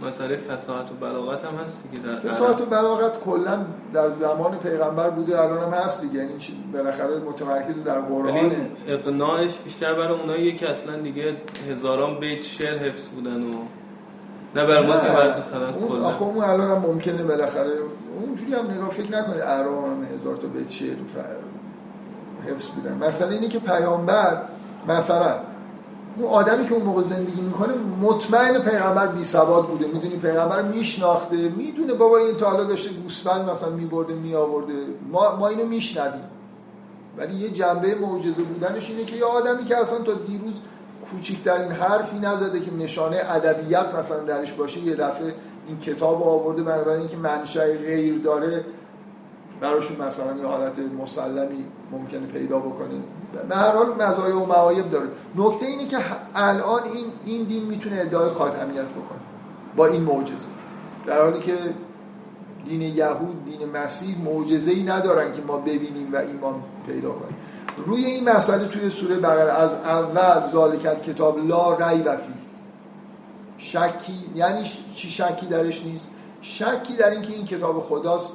مسئله فساحت و بلاغت هم هست دیگه در فساحت و بلاغت کلا در زمان پیغمبر بوده الان هم هست دیگه. یعنی بالاخره متمرکز در قرآنه. اقناعش بیشتر برای اونایی که اصلا دیگه هزاران بیت شعر حفظ بودن و نه برای ما که بعد مثلا کلا. اون الان هم ممکنه بالاخره اونجوری هم نگاه فکر نکنید اعرام هم هزار تا بیت شعر حفظ بودن مثلا اینه که پیامبر مثلا اون آدمی که اون موقع زندگی می‌کنه مطمئن پیغمبر بی سواد بوده. می‌دونی پیغمبر میشناخته. می‌دونه بابا این تا حالا داشته گوسفند مثلا میبرده میآورده. ما ما اینو میشنویم. ولی یه جنبه معجزه بودنش اینه که یه آدمی که اصلا تا دیروز کوچکترین حرفی نزده که نشانه ادبیات مثلا درش باشه یه دفعه این کتاب آورده بنابراین اینکه منشأ غیر داره براشون مثلا یه حالت مسلمی ممکنه پیدا بکنه. به هر حال مزایا و معایب داره. نکته اینه که الان این این دین می‌تونه ادعای خاتمیت بکنه. با این معجزه. در حالی که دین یهود دین مسیح معجزه ای ندارن که ما ببینیم و ایمان پیدا کنیم. روی این مسئله توی سوره بقره از اول ذالک کتاب لا ریب فی شکی یعنی چی شکی درش نیست؟ شکی در اینکه این کتاب خداست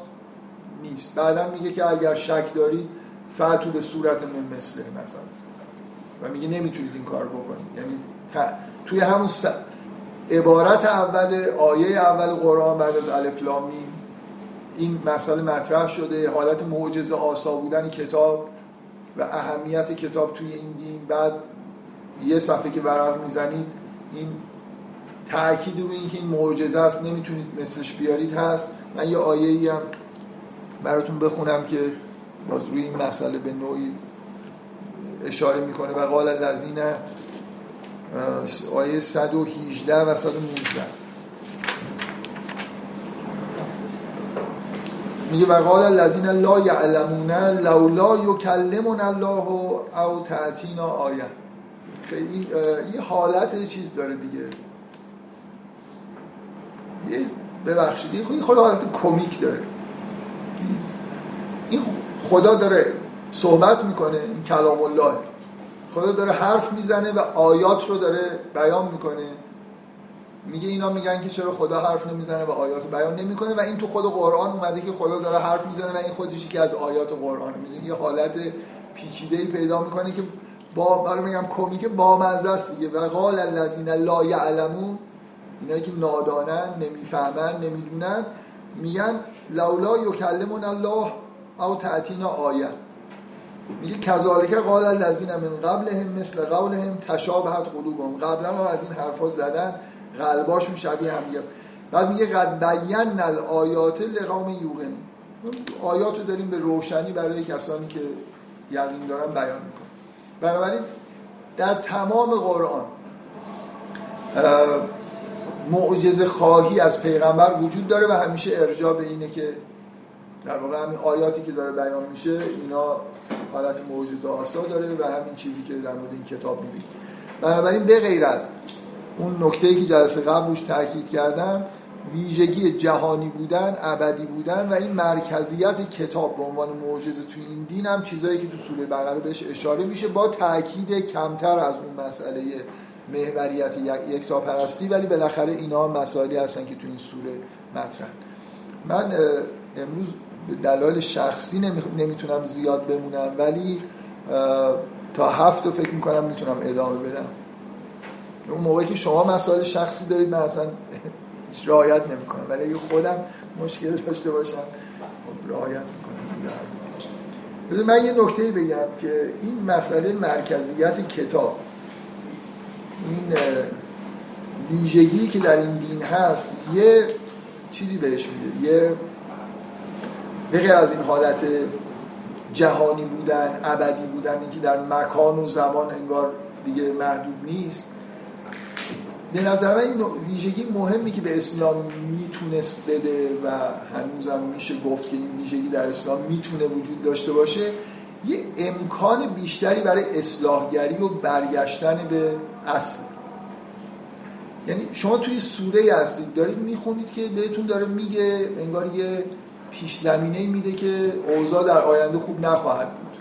نیست. بعدا میگه که اگر شک دارید فتو به صورت من مثله مثلا. و میگه نمی‌تونید این کار بکنید. یعنی توی همون س... عبارت اول آیه اول قرآن بعد از الف لام این مسئله مطرح شده. حالت معجزه آسا بودن کتاب و اهمیت کتاب توی این دین. بعد یه صفحه که ورق می‌زنید این تأکید روی اینکه این معجزه است نمی‌تونید مثلش بیارید هست. من یه آیه ای هم براتون بخونم که باز روی این مسئله به نوعی اشاره می‌کنه. و قال الذین آیه 118 و 119 میگه و قال الذین لا یعلمون لولا یکلمنا الله او تعتینا آیه. خیلی یه حالت چیز داره دیگه. ببخشید یه خود حالت کمیک داره. این خدا داره صحبت می‌کنه این کلام الله. خدا داره حرف می‌زنه و آیات رو داره بیان می‌کنه. میگه اینا میگن که چرا خدا حرف نمی‌زنه و آیات بیان نمی‌کنه و این تو خود قرآن اومده که خدا داره حرف می‌زنه و این خودش که از آیات قرآن. می‌دونی؟ یه حالت پیچیده ای پیدا می‌کنه که با میگم کمیک با مزه است دیگه. و قال الذین لا یعلمون اینایی که نادانن نمی‌فهمن نمی‌دونن میگن لولا یکلمون الله او تعتینا آیه. میگه کذالک قال الذین من قبلهم مثل قولهم تشابهت قلوبهم. قبلا هم از این حرفا زدن قلباشون شبیه هم است. بعد میگه قد بیان الآیات لقوم یوقن آیات رو داریم به روشنی برای کسانی که یقین دارن بیان می‌کنه بنابراین در تمام قرآن معجزه خواهی از پیغمبر وجود داره و همیشه ارجاع به اینه که در واقع همین آیاتی که داره بیان میشه اینا حالت موجود آسا داره و همین چیزی که در مورد این کتاب می‌بینید بنابراین به غیر از اون نکته که جلسه قبل روش تاکید کردم ویژگی جهانی بودن ابدی بودن و این مرکزیت کتاب به عنوان معجزه تو این دین هم چیزایی که تو سوره بقره بهش اشاره میشه با تاکید کمتر از اون مسئله محوریت یک پرستی ولی بالاخره اینا مسائلی هستن که تو این سوره مطرح من امروز دلایل شخصی نمی‌تونم زیاد بمونم ولی تا هفت فکر می‌کنم می‌تونم ادامه بدم. اون موقعی که شما مسائل شخصی دارید من اصلا رعایت نمی‌کنم. ولی اگه خودم مشکل داشته باشم رعایت می‌کنم. من یه نکته بگم که این مسئله مرکزیت کتاب. این ویژگی که در این دین هست یه چیزی بهش میده یه بغیر از این حالت جهانی بودن ابدی بودن اینکه در مکان و زمان انگار دیگه محدود نیست. به نظر من این ویژگی مهمی که به اسلام می‌تونست بده و هنوزم میشه گفت که این ویژگی در اسلام می‌تونه وجود داشته باشه یه امکان بیشتری برای اصلاحگری و برگشتن به اصل. یعنی شما توی سوره هستید دارید می‌خونید که بهتون داره میگه انگار یه پیش زمینه میده که اوضاع در آینده خوب نخواهد بود.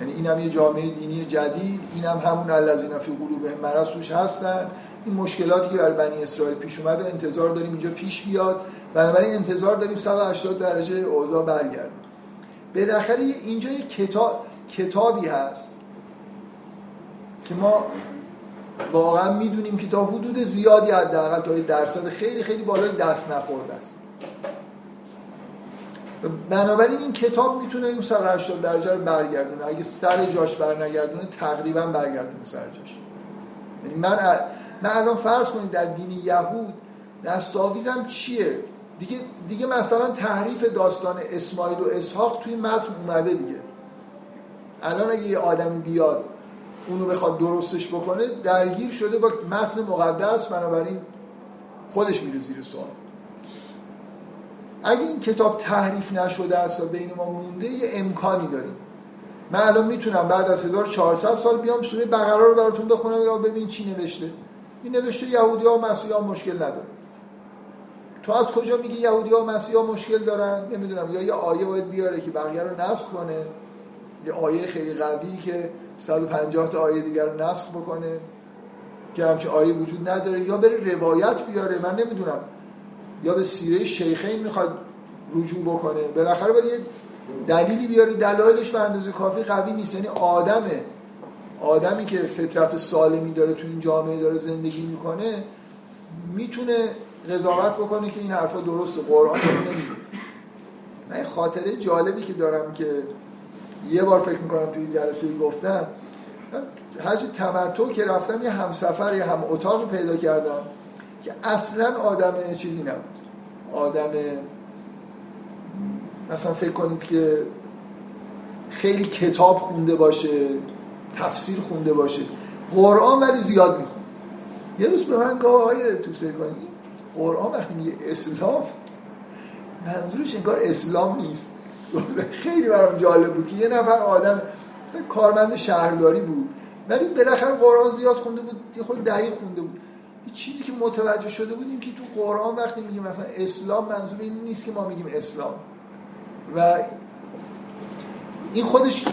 یعنی این هم یه جامعه دینی جدید این هم همون الذین فی قلوبهم مرض توش هستن. این مشکلاتی که برای بنی اسرائیل پیش اومده انتظار داریم اینجا پیش بیاد. بنابراین انتظار داریم 180 درجه اوضاع برگرد بالاخره اینجا یه کتاب کتابی هست که ما واقعا می‌دونیم که تا حدود زیادی حداقل تا درصد خیلی خیلی بالای دست نخورده است. بنابراین این کتاب می‌تونه این 180 درجه رو برگردونه. اگه سر جاش برنگردونه تقریبا برگردونه سر جاش. یعنی من من الان فرض کنید در دین یهود دستاویزم چیه؟ دیگه دیگه مثلا تحریف داستان اسماعیل و اسحاق توی متن اومده دیگه. الان اگه یه آدم بیاد اونو بخواد درستش بکنه درگیر شده با متن مقدس بنابراین خودش میره زیر سوال. اگه این کتاب تحریف نشده است و بین ما مونده یه امکانی داریم. من الان می‌تونم بعد از 1400 سال بیام سوره بقره رو براتون بخونم یا ببین چی نوشته. این نوشته یهودی ها و مسیحی ها مشکل نداره. تو از کجا میگی یهودی ها و مسیحی ها مشکل دارن؟ نمی‌دونم. یا یه آیه باید بیاره که بقیه رو نسخ کنه. یه آیه خیلی قوی که 150 تا آیه دیگر رو نسخ بکنه که همچه آیه وجود نداره. یا بره روایت بیاره من نمی‌دونم. یا به سیره شیخین می‌خواد رجوع بکنه. بالاخره باید یه دلیلی بیاره. دلایلش به اندازه کافی قوی نیست. یعنی آدمه. آدمی که فطرت سالمی داره تو این جامعه داره زندگی می‌کنه می‌تونه قضاوت بکنه که این حرفا درسته قرآن نمیگه من خاطره جالبی که دارم که یه بار فکر می‌کنم توی جلسه گفتم حج تمتع که رفتم یه همسفر یه هم اتاق پیدا کردم که اصلا آدم چیزی نبود. آدم مثلا فکر کنید که خیلی کتاب خونده باشه تفسیر خونده باشه قرآن ولی زیاد میخون یه روز به من گفت آقای تو کنی قرآن وقتی میگه اسلام منظورش انگار اسلام نیست. خیلی برام جالب بود که یه نفر آدم مثلا کارمند شهرداری بود ولی بالاخره قرآن زیاد خونده بود یه خود دقیق خونده بود. چیزی که متوجه شده بودیم که تو قرآن وقتی میگیم مثلا اسلام منظور این نیست که ما میگیم اسلام. و این خودش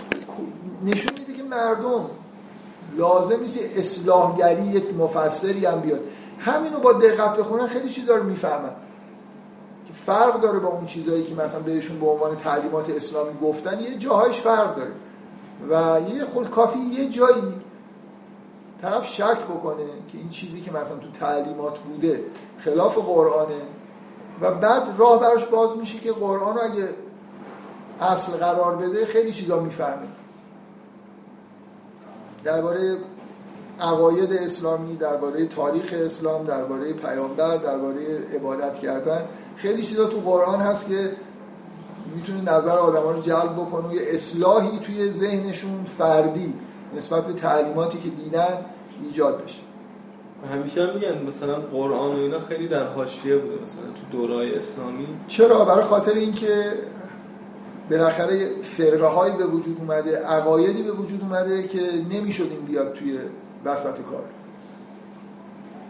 نشون میده که مردم لازم نیست اصلاحگری یک مفسری هم بیاد. همینو با دقت بخونن خیلی چیزا رو می‌فهمن. فرق داره با اون چیزایی که مثلا بهشون به عنوان تعلیمات اسلامی گفتن یه جاهایش فرق داره. و یه خود کافی یه جایی طرف شک بکنه که این چیزی که مثلا تو تعلیمات بوده خلاف قرآنه و بعد راه براش باز میشه که قرآن اگه اصل قرار بده خیلی چیزا می‌فهمه. درباره عقاید اسلامی درباره تاریخ اسلام درباره پیامبر درباره عبادت کردن خیلی چیزا تو قرآن هست که می‌تونه نظر آدما رو جلب بکنه و یه اصلاحی توی ذهنشون فردی نسبت به تعلیماتی که دیدن ایجاد بشه. همیشه هم میگن مثلا قرآن و اینا خیلی در حاشیه بوده مثلا تو دورای اسلامی. چرا؟ برای خاطر اینکه بالاخره فرقه هایی به وجود اومده عقایدی به وجود اومده که نمی‌شد این بیاد توی وسط کار.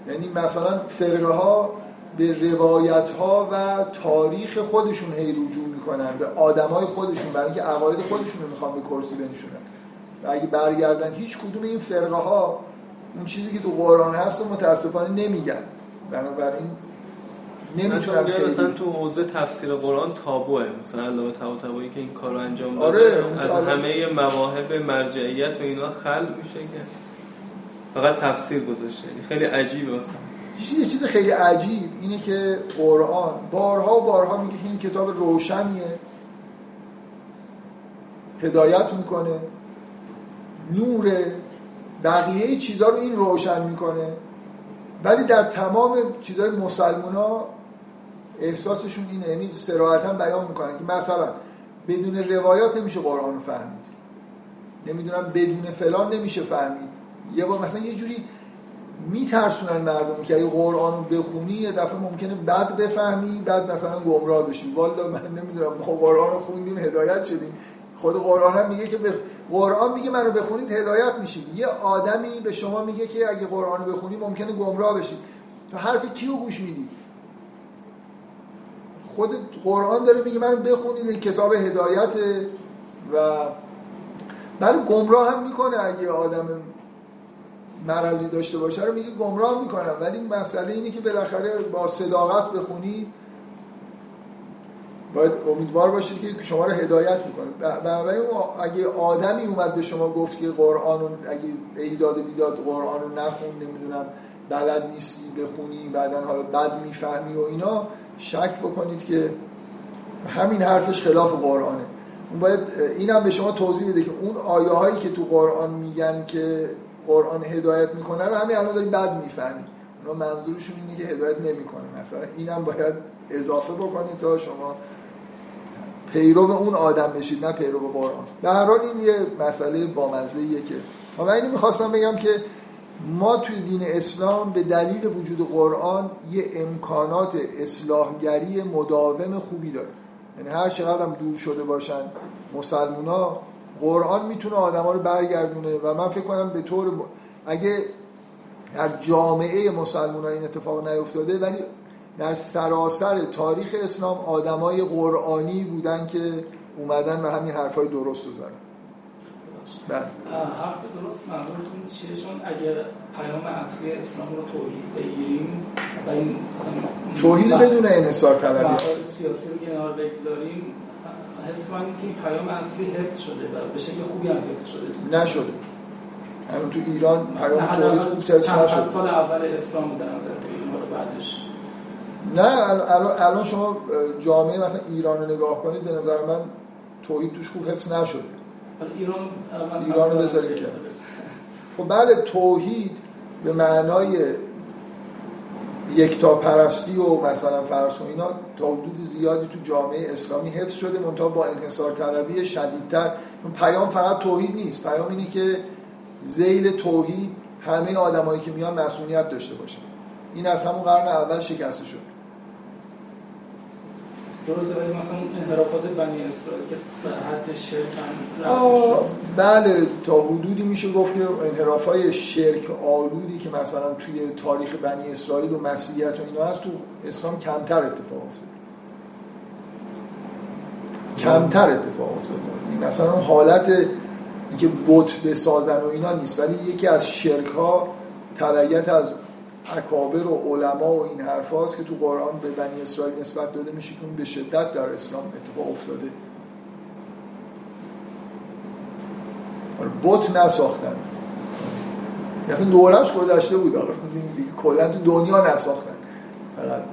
یعنی مثلا فرقه ها به روایت ها و تاریخ خودشون هی رجوع می‌کنن به آدمای خودشون برای اینکه عقاید خودشون رو می‌خوان به کرسی بنشونن. و اگه برگردن هیچ کدوم این فرقه ها اون چیزی که تو قرآن هست و متاسفانه نمیگن. بنابراین نمی‌تونن مثلا, خیلی مثلا تو حوزه تفسیر قرآن تابوه. مثلا علامه طباطبایی که این کارو انجام داده آره، از آره. همه مواهب مرجعیت و اینا خل میشه که فقط تفسیر گذاشته. یعنی خیلی عجیبه مثلا. یه چیز خیلی عجیب اینه که قرآن بارها و بارها میگه که این کتاب روشنیه. هدایت می‌کنه. نوره بقیه چیزها رو این روشن می‌کنه. ولی در تمام چیزهای مسلمان ها احساسشون اینه. یعنی سراحتا بیان می‌کنن که مثلا بدون روایات نمیشه قرآن رو فهمید. نمی‌دونم بدون فلان نمیشه فهمید. یه بار مثلا یه جوری میترسونن مردم که اگه قرآن رو بخونی یه دفعه ممکنه بد بفهمی بعد مثلا گمراه بشی. والا من نمی‌دونم ما قرآن رو خوندیم هدایت شدیم. خود قرآن هم میگه که بخ... قرآن میگه منو بخونید هدایت میشید. یه آدمی به شما میگه که اگه قرآن رو بخونی ممکنه گمراه بشید تو حرف کیو گوش میدی؟ خود قرآن داره میگه منو بخونید کتاب هدایته و برای گمراه هم می‌کنه اگه آدم مرضی داشته باشه رو میگه گمراه می‌کنم. ولی مسئله اینه که بالاخره با صداقت بخونی باید امیدوار باشید که شما رو هدایت می‌کنه. بنابراین اگه آدمی اومد به شما گفت که قرآن رو اگه ایداد بیداد قرآن رو نخون نمی‌دونم بلد نیستی بخونی بعدا حالا بد می‌فهمی و اینا شک بکنید که همین حرفش خلاف قرآنه. اون باید اینم به شما توضیح بده که اون آیه هایی که تو قرآن میگن که قرآن هدایت می‌کنه رو همین الان داری بد می‌فهمی. اونا منظورشون اینه که هدایت نمی‌کنه. مثلا اینم باید اضافه بکنید تا شما پیرو اون آدم بشید نه پیرو قرآن. به هر حال این یه مسئله بامزه ایه که و اینو می‌خواستم بگم که ما توی دین اسلام به دلیل وجود قرآن یه امکانات اصلاحگری مداوم خوبی داره یعنی هر چقدر هم دور شده باشن مسلمونا قرآن می‌تونه آدما رو برگردونه و من فکر کنم به طور ب... اگه در جامعه مسلمان این اتفاق نیفتاده ولی در سراسر تاریخ اسلام آدمای قرآنی بودن که اومدن و همین حرفای درست رو زدن. بله. حرف درست منظورتون چیه؟ چون اگر پیام اصلی اسلام رو توحید بگیریم و این توحید بدون انحصار طلبی. سیاسی رو کنار بگذاریم حس که پیام اصلی حفظ شده و به شکل خوبی هم حفظ شده. نشده. همون تو ایران پیام توحید خوب حفظ نشد سال اول اسلام حالا بعدش. نه ال- الان الان شما جامعه مثلا ایران رو نگاه کنید به نظر من توحید توش خوب حفظ نشده. ایران ایران رو بذاریم کنار. خب بله توحید به معنای یکتا پرستی و مثلا فرض کن اینا تا حدود زیادی تو جامعه اسلامی حفظ شده منتها با انحصار طلبی شدیدتر. پیام فقط توحید نیست. پیام اینه که زیل توحید همه آدمایی که میان مسئولیت داشته باشن. این از همون قرن اول شکسته شد. درسته ولی مثلا انحرافات بنی اسرائیل که به حد شرک. بله تا حدودی میشه گفت که انحراف های شرک آلودی که مثلا توی تاریخ بنی اسرائیل و مسیحیت و اینا هست تو اسلام کمتر اتفاق افتاد کمتر اتفاق افتاد این مثلا حالت اینکه بت بسازن و اینا نیست ولی یکی از شرک ها تبعیت از اکابر و علما و این حرف هاست که تو قرآن به بنی اسرائیل نسبت داده میشه که اون به شدت در اسلام اتفاق افتاده. بت نساختن. اصلا دورش گذشته بود کلا تو دنیا نساختن. فقط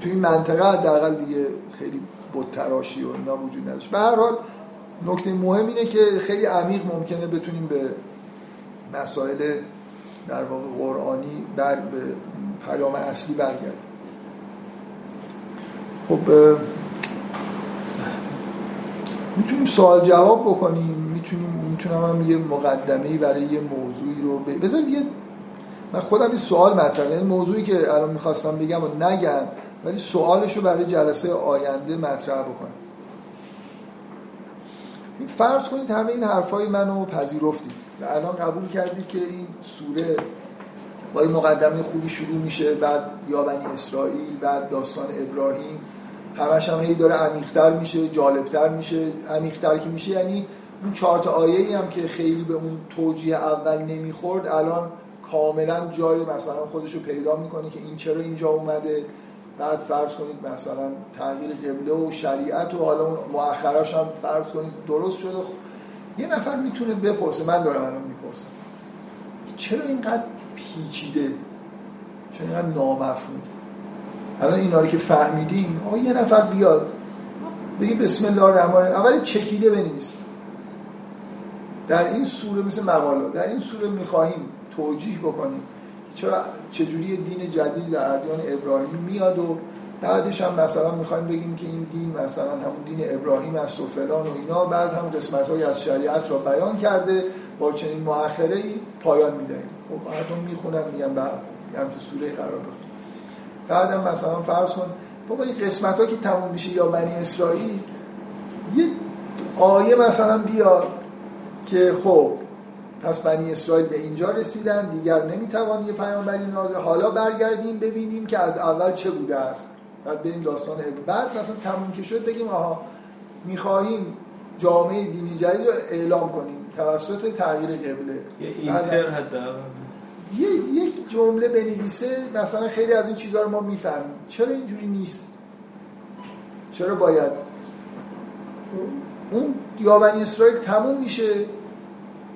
تو این منطقه حداقل دیگه خیلی بت تراشی و اینا وجود نداشت. به هر حال نکته مهم اینه که خیلی عمیق ممکنه بتونیم به مسائل در واقع قرآنی بر به پیام اصلی برگرد. خب می‌تونیم سوال جواب بکنیم. می‌تونیم می‌تونم هم یه مقدمه برای یه موضوعی رو ب... بذارید یه من خودم یه سوال مطرح یعنی موضوعی که الان می‌خواستم بگم و نگم ولی سوالش رو برای جلسه آینده مطرح بکنم. فرض کنید همه این حرفای منو پذیرفتید. و الان قبول کردید که این سوره با این مقدمه خوبی شروع میشه بعد یا بنی اسرائیل بعد داستان ابراهیم همش هم هی داره عمیق‌تر میشه جالبتر میشه. عمیق‌تر که میشه یعنی اون چهار تا آیه هم که خیلی به اون توجیه اول نمی‌خورد الان کاملا جای مثلا خودشو پیدا می‌کنه که این چرا اینجا اومده. بعد فرض کنید مثلا تغییر قبله و شریعت و حالا اون مؤخراش هم فرض کنید درست شده. یه نفر می‌تونه بپرسه من دارم الان می‌پرسم. چرا اینقدر پیچیده؟ چرا اینقدر نامفهوم؟ الان اینا رو که فهمیدیم آقا یه نفر بیاد بگی بسم الله الرحمن اول چکیده بنویسیم در این سوره مثل مقاله در این سوره می‌خواهیم توجیه بکنیم چرا چجوری دین جدید در ادیان ابراهیمی میاد و بعدش هم مثلا می‌خوایم بگیم که این دین مثلا همون دین ابراهیم است و فلان و اینا بعد هم قسمت های از شریعت را بیان کرده با چنین مؤخره ای پایان می‌دهیم. خب مردم می‌خونن میگن بعد همچه سوره قرار بخون بعدم مثلا فرض کن بابا این قسمت ها که تموم میشه یا بنی اسرائیل یه آیه مثلا بیاد که خب پس بنی اسرائیل به اینجا رسیدن دیگر نمی‌توان یه پیامبری نازل حالا برگردیم ببینیم که از اول چه بوده است. بعد بریم داستان بعد مثلا تموم که شد بگیم آها می‌خواهیم جامعه دینی جدید رو اعلام کنیم توسط تغییر قبله. یه اینتر حداقل. یه یک جمله بنویسه مثلا خیلی از این چیزها رو ما می‌فهمیم. چرا اینجوری نیست؟ چرا باید؟ اون یابنی اسرائیل تموم میشه.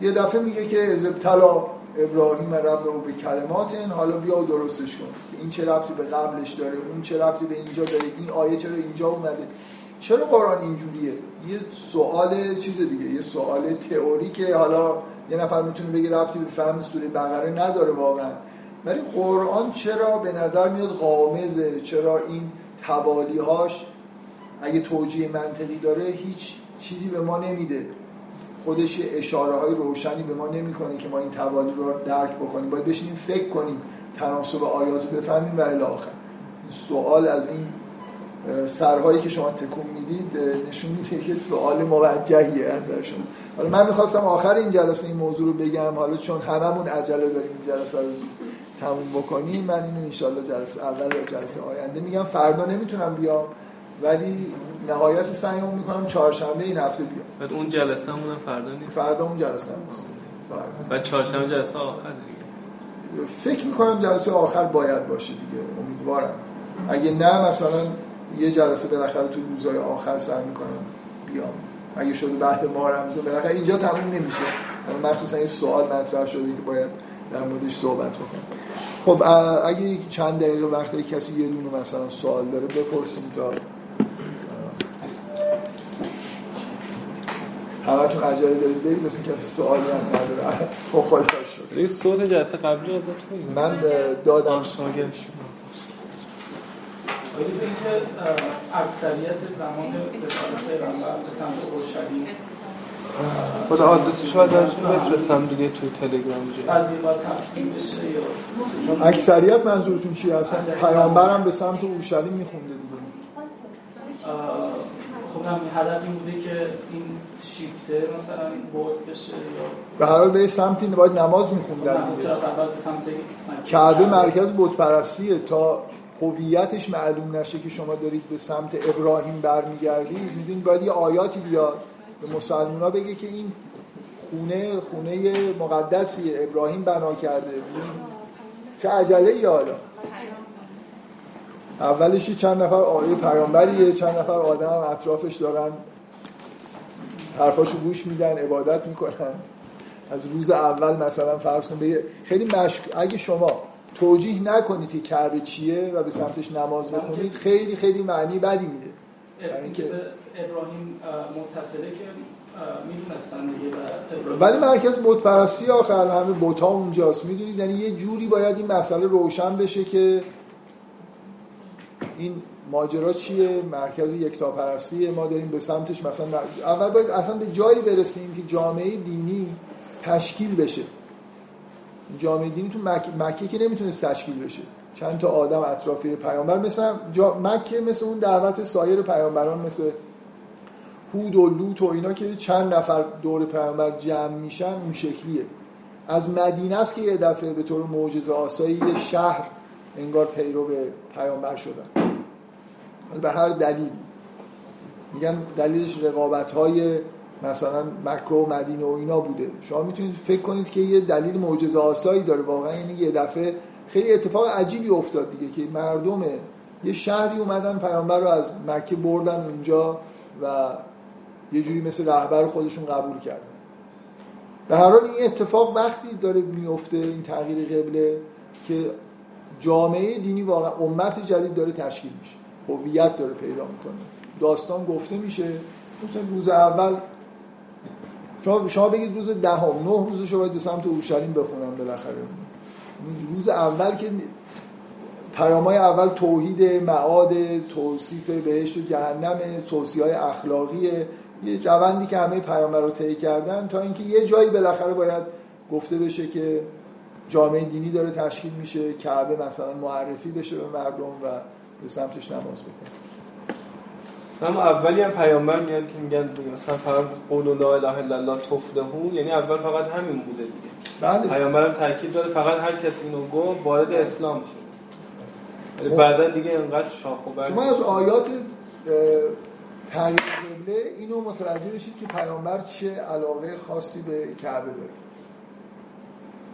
یه دفعه میگه که از ابتلا ابراهیم رب او به کلمات این حالا بیا و درستش کن. این چه ربطی به قبلش داره؟ اون چه ربطی به اینجا داره؟ این آیه چرا اینجا اومده؟ چرا قرآن اینجوریه؟ یه سوال چیز دیگه یه سوال تئوری که حالا یه نفر می‌تونه بگه ربطی به فهم سوره بقره نداره واقعا. ولی قرآن چرا به نظر میاد قامزه چرا این توالیهاش اگه توجیه منطقی داره هیچ چیزی به ما نمیده؟ خودش اشاره های روشنی به ما نمی‌کنه که ما این توالی رو درک بکنیم. باید بشینیم فکر کنیم تناسب آیات رو بفهمیم و الی آخر. سوال از این سرهایی که شما تکون می‌دید نشون میده که سوال موجهیه از شما. حالا من می‌خواستم آخر این جلسه این موضوع رو بگم. حالا چون هممون عجله داریم این جلسه رو تموم بکنیم من اینو انشالله جلسه اول یا جلسه آینده میگم. فردا نمی‌تونم بیام. ولی نهایت سعیمون می‌کنم چهارشنبه این هفته بیام. بعد اون جلسه همون فردا نیست؟ فردا اون جلسه هم بعد چهارشنبه جلسه آخر دیگه. فکر می‌کنم جلسه آخر باید باشه دیگه. امیدوارم. اگه نه مثلا یه جلسه بالاخره تو روزهای آخر سعی می‌کنم بیام. اگه شده بعد ما رمضان بالاخره. اینجا تموم نمیشه. مخصوصا یه سوال مطرح شده که باید در موردش صحبت بکنم. خب اگه چند دقیقه وقتی کسی یه دونه مثلا سوال داره بپرسیم تا همتون عجله دارید. برید مثل کسی سوالی هم نداره. خب خدا شد یه صوت جلسه قبلی ازت من دادم. شاگرد اینکه اکثریت زمان رسالت پیغمبر به سمت اورشلیم. خدا آدرسش رو درشون بفرستم دیگه تو تلگرام بشه یا؟ اکثریت منظورتون چیه اصلا پیامبرم به سمت اورشلیم میخونده دیگه. هم هدف این بوده که این شیفته مثلا بود بشه یا به هر حال به سمتی باید نماز میخوندن دیگه. کعبه مرکز بت پرستیه تا هویتش معلوم نشه که شما دارید به سمت ابراهیم برمیگردید می‌دونید باید یه آیاتی بیاد. به مسلمان بگه که این خونه خونه مقدسیه ابراهیم بنا کرده. چه عجله ای حالا. اولش چند نفر آیه پیامبریه چند نفر آدم هم اطرافش دارن. حرفاشو گوش میدن عبادت می‌کنن. از روز اول مثلا فرض کن به خیلی مشک اگه شما توجیه نکنید که کعبه چیه و به سمتش نماز بخونید خیلی خیلی معنی بدی میده. برای اینکه ابراهیم متصله که ولی مرکز بت پرستی آخر همه بت ها اونجاست. می‌دونید؟ یعنی یه جوری باید این مسئله روشن بشه که این ماجرا چیه؟ مرکز یکتاپرستی ما داریم به سمتش. مثلا اول باید اصلا به جایی برسیم که جامعه دینی تشکیل بشه. جامعه دینی تو مک... مکه که نمی‌تونست تشکیل بشه. چند تا آدم اطرافی پیامبر مثلا جا... مکه مثل اون دعوت سایر پیامبران مثل هود و لوط و اینا که چند نفر دور پیامبر جمع میشن اون شکلیه. از مدینه است که یه دفعه به طور معجزه آسایی شهر انگار پیرو به پیامبر شدن. به هر دلیلی. میگن دلیلش رقابت های مثلا مکه و مدینه و اینا بوده. شما می‌تونید فکر کنید که یه دلیل معجزه آسایی داره. واقعا یعنی یه دفعه خیلی اتفاق عجیبی افتاد دیگه که مردم یه شهری اومدن پیامبر رو از مکه بردن اونجا و یه جوری مثل رهبر خودشون قبول کردن. به هر حال این اتفاق وقتی داره میفته این تغییر قبله که جامعه دینی واقعا امت جدید داره تشکیل میشه. هویت داره پیدا می‌کنه. داستان گفته میشه. مثلا روز اول شما بگید روز دهم ده نه روزش رو باید به سمت اورشلیم بخونم بالاخره. روز اول که پیامای اول توحید معاد توصیف بهشت و جهنم توصیه های اخلاقی. یه روندی که همه پیامبر رو طی کردن تا اینکه یه جایی بالاخره باید گفته بشه که جامعه دینی داره تشکیل میشه کعبه مثلا معرفی بشه به مردم و به سمتش نماز بکنه. اما اولی هم پیامبر میاد که میگن مثلا فقط قول لا اله الا الله تفلحو یعنی اول فقط همین بوده دیگه. بله. پیامبرم تاکید داره فقط هر کسی اینو گفت وارد اسلام شد بعدا دیگه انقدر شاخ و شما از آیات تغییر قبله اینو متوجه بشید که پیامبر چه علاقه خاصی به کعبه داره.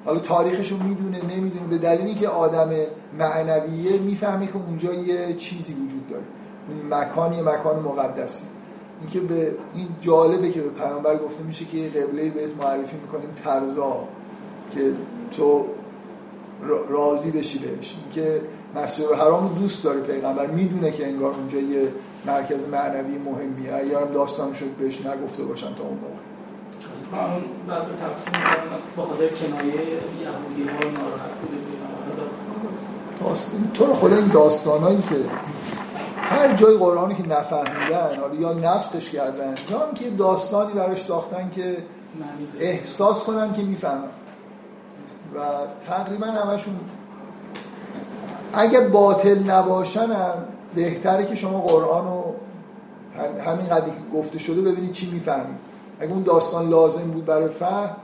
حالا تاریخش رو می‌دونه نمی‌دونه. به دلیلی که آدم معنویه می‌فهمی که اونجا یه چیزی وجود داره. این مکان یه مکان مقدسی. اینکه به این جالبه که به پیامبر گفته میشه که یه قبله بهت معرفی می‌کنیم ترزا که تو راضی بشی بهش. اینکه مسجد الحرام دوست داره پیغمبر. می‌دونه که انگار اونجا یه مرکز معنوی مهمیه. یا داستان شد بهش نگفته باشن تا اون موقع. همون بعض تقسیم با خاطر کنایه یهودی ها ناراحت داستان تو رو خدا این داستانایی که هر جای قرآنی که نفهمیدن حالا یا نسخش کردن یا هم که داستانی براش ساختن که احساس کنن که می‌فهمن. و تقریبا همشون اگه باطل نباشن هم بهتره که شما قرآن رو همین قدری که گفته شده ببینید چی می‌فهمید اگه اون داستان لازم بود برای فهم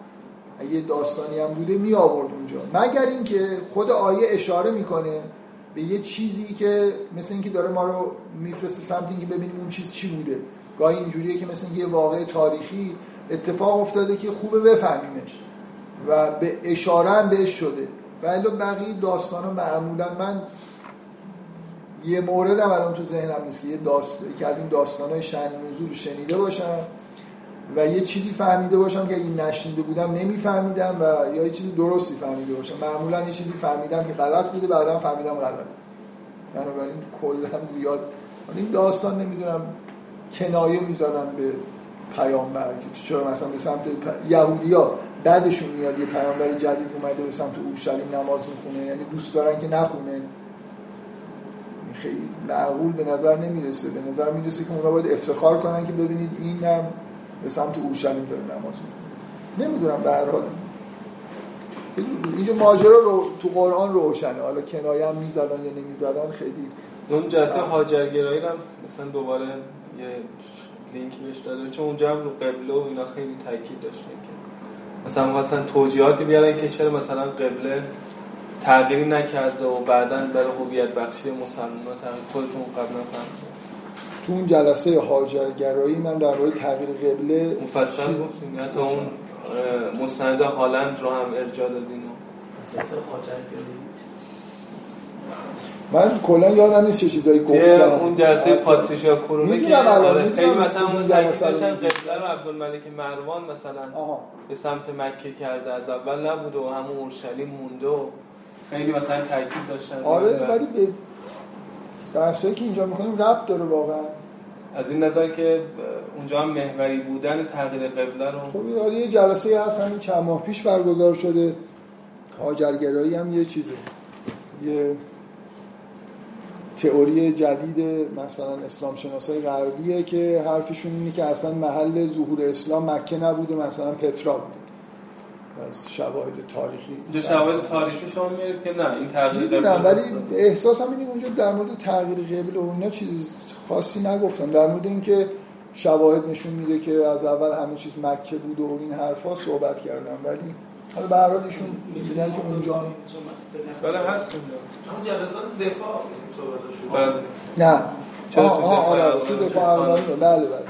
اگه داستانی هم بوده می آورد اونجا. مگر اینکه خود آیه اشاره می‌کنه به یه چیزی که مثل اینکه داره ما رو میفرسته سمت اینکه ببینیم اون چیز چی بوده. گاهی اینجوریه که مثل اینکه یه واقع تاریخی اتفاق افتاده که خوبه بفهمیمش و به اشاره هم بهش شده. ولی بقیه داستان ها معمولا من یه مورد هم الان تو ذهنم نیست که یه داست... که از این داستان های شنی موضوع شنیده باشم. و یه چیزی فهمیده باشم که این نشنیده بودم نمیفهمیدم و یا یه چیزی درستی فهمیده باشم. معمولا یه چیزی فهمیدم که غلط بوده بعدا فهمیدم غلط بنابراین کلا زیاد. این داستان نمی‌دونم کنایه می‌زدن به پیامبر که چرا مثلا به سمت پ... یهودیا بعدشون میاد یه پیامبر جدید اومده به سمت اورشلیم نماز می‌خونه یعنی دوست دارن که نخونه. خیلی معقول به نظر نمی‌رسه. به نظر می‌رسه که اونا باید افتخار کنن که ببینید این هم به سمت اورشلیم داره نماز می‌خونه. نمی‌دونم به هر حال. اینجا ماجرا رو تو قرآن روشنه. حالا کنایه هم می‌زدن یا نمی‌زدن خیلی اون جلسه هاجرگرایی هم مثلا دوباره یه لینکی بهش داده. چون اونجا هم رو قبله و اینا خیلی تاکید داشتن که مثلا مثلا توجیهاتی بیارن که چرا مثلا قبله تغییری نکرده و بعدا برای هویت بخشی مسلمان تغییر خودتون قبلا فهمیدید. تو اون جلسه هاجرگرایی من در مورد تغییر قبله مفصل گفتیم تا اون مستند هالند رو هم ارجاع دادین من کلا یادم نیست چه چیزایی گفتم. اون جلسه پاتریشیا کرونه که می‌دونم الان، آره، خیلی مثلا اون میگی. قبله رو عبدالملک مروان مثلا آها. به سمت مکه کرده از اول نبوده و همون اورشلیم مونده و خیلی مثلا تاکید داشتن. آره ولی به بحثایی که اینجا می‌کنیم ربط داره واقعا. از این نظر که اونجا هم محوری بودن تغییر قبله رو خب یه جلسه هست همین چند ماه پیش برگزار شده. هاجرگرایی هم یه چیزه. یه تئوری جدید مثلا اسلام شناسای غربیه که حرفشون اینه که اصلا محل ظهور اسلام مکه نبوده مثلا پترا بوده از شواهد تاریخی دو شواهد تاریخی شما میارید که نه این تغییر قبل ولی احساس هم اینه اونجا در مورد تغییر قبل و اینا چیز خاصی نگفتم. در مورد اینکه شواهد نشون میده که از اول همه چیز مکه بود و این حرفا صحبت کردم ولی حالا به هر حال ایشون میگن که اونجا بله هست. اونجا اما جلسات دفاع صحبت شد. بله. نه. چرا تو دفاع آره تو دفاع اول. بله بله.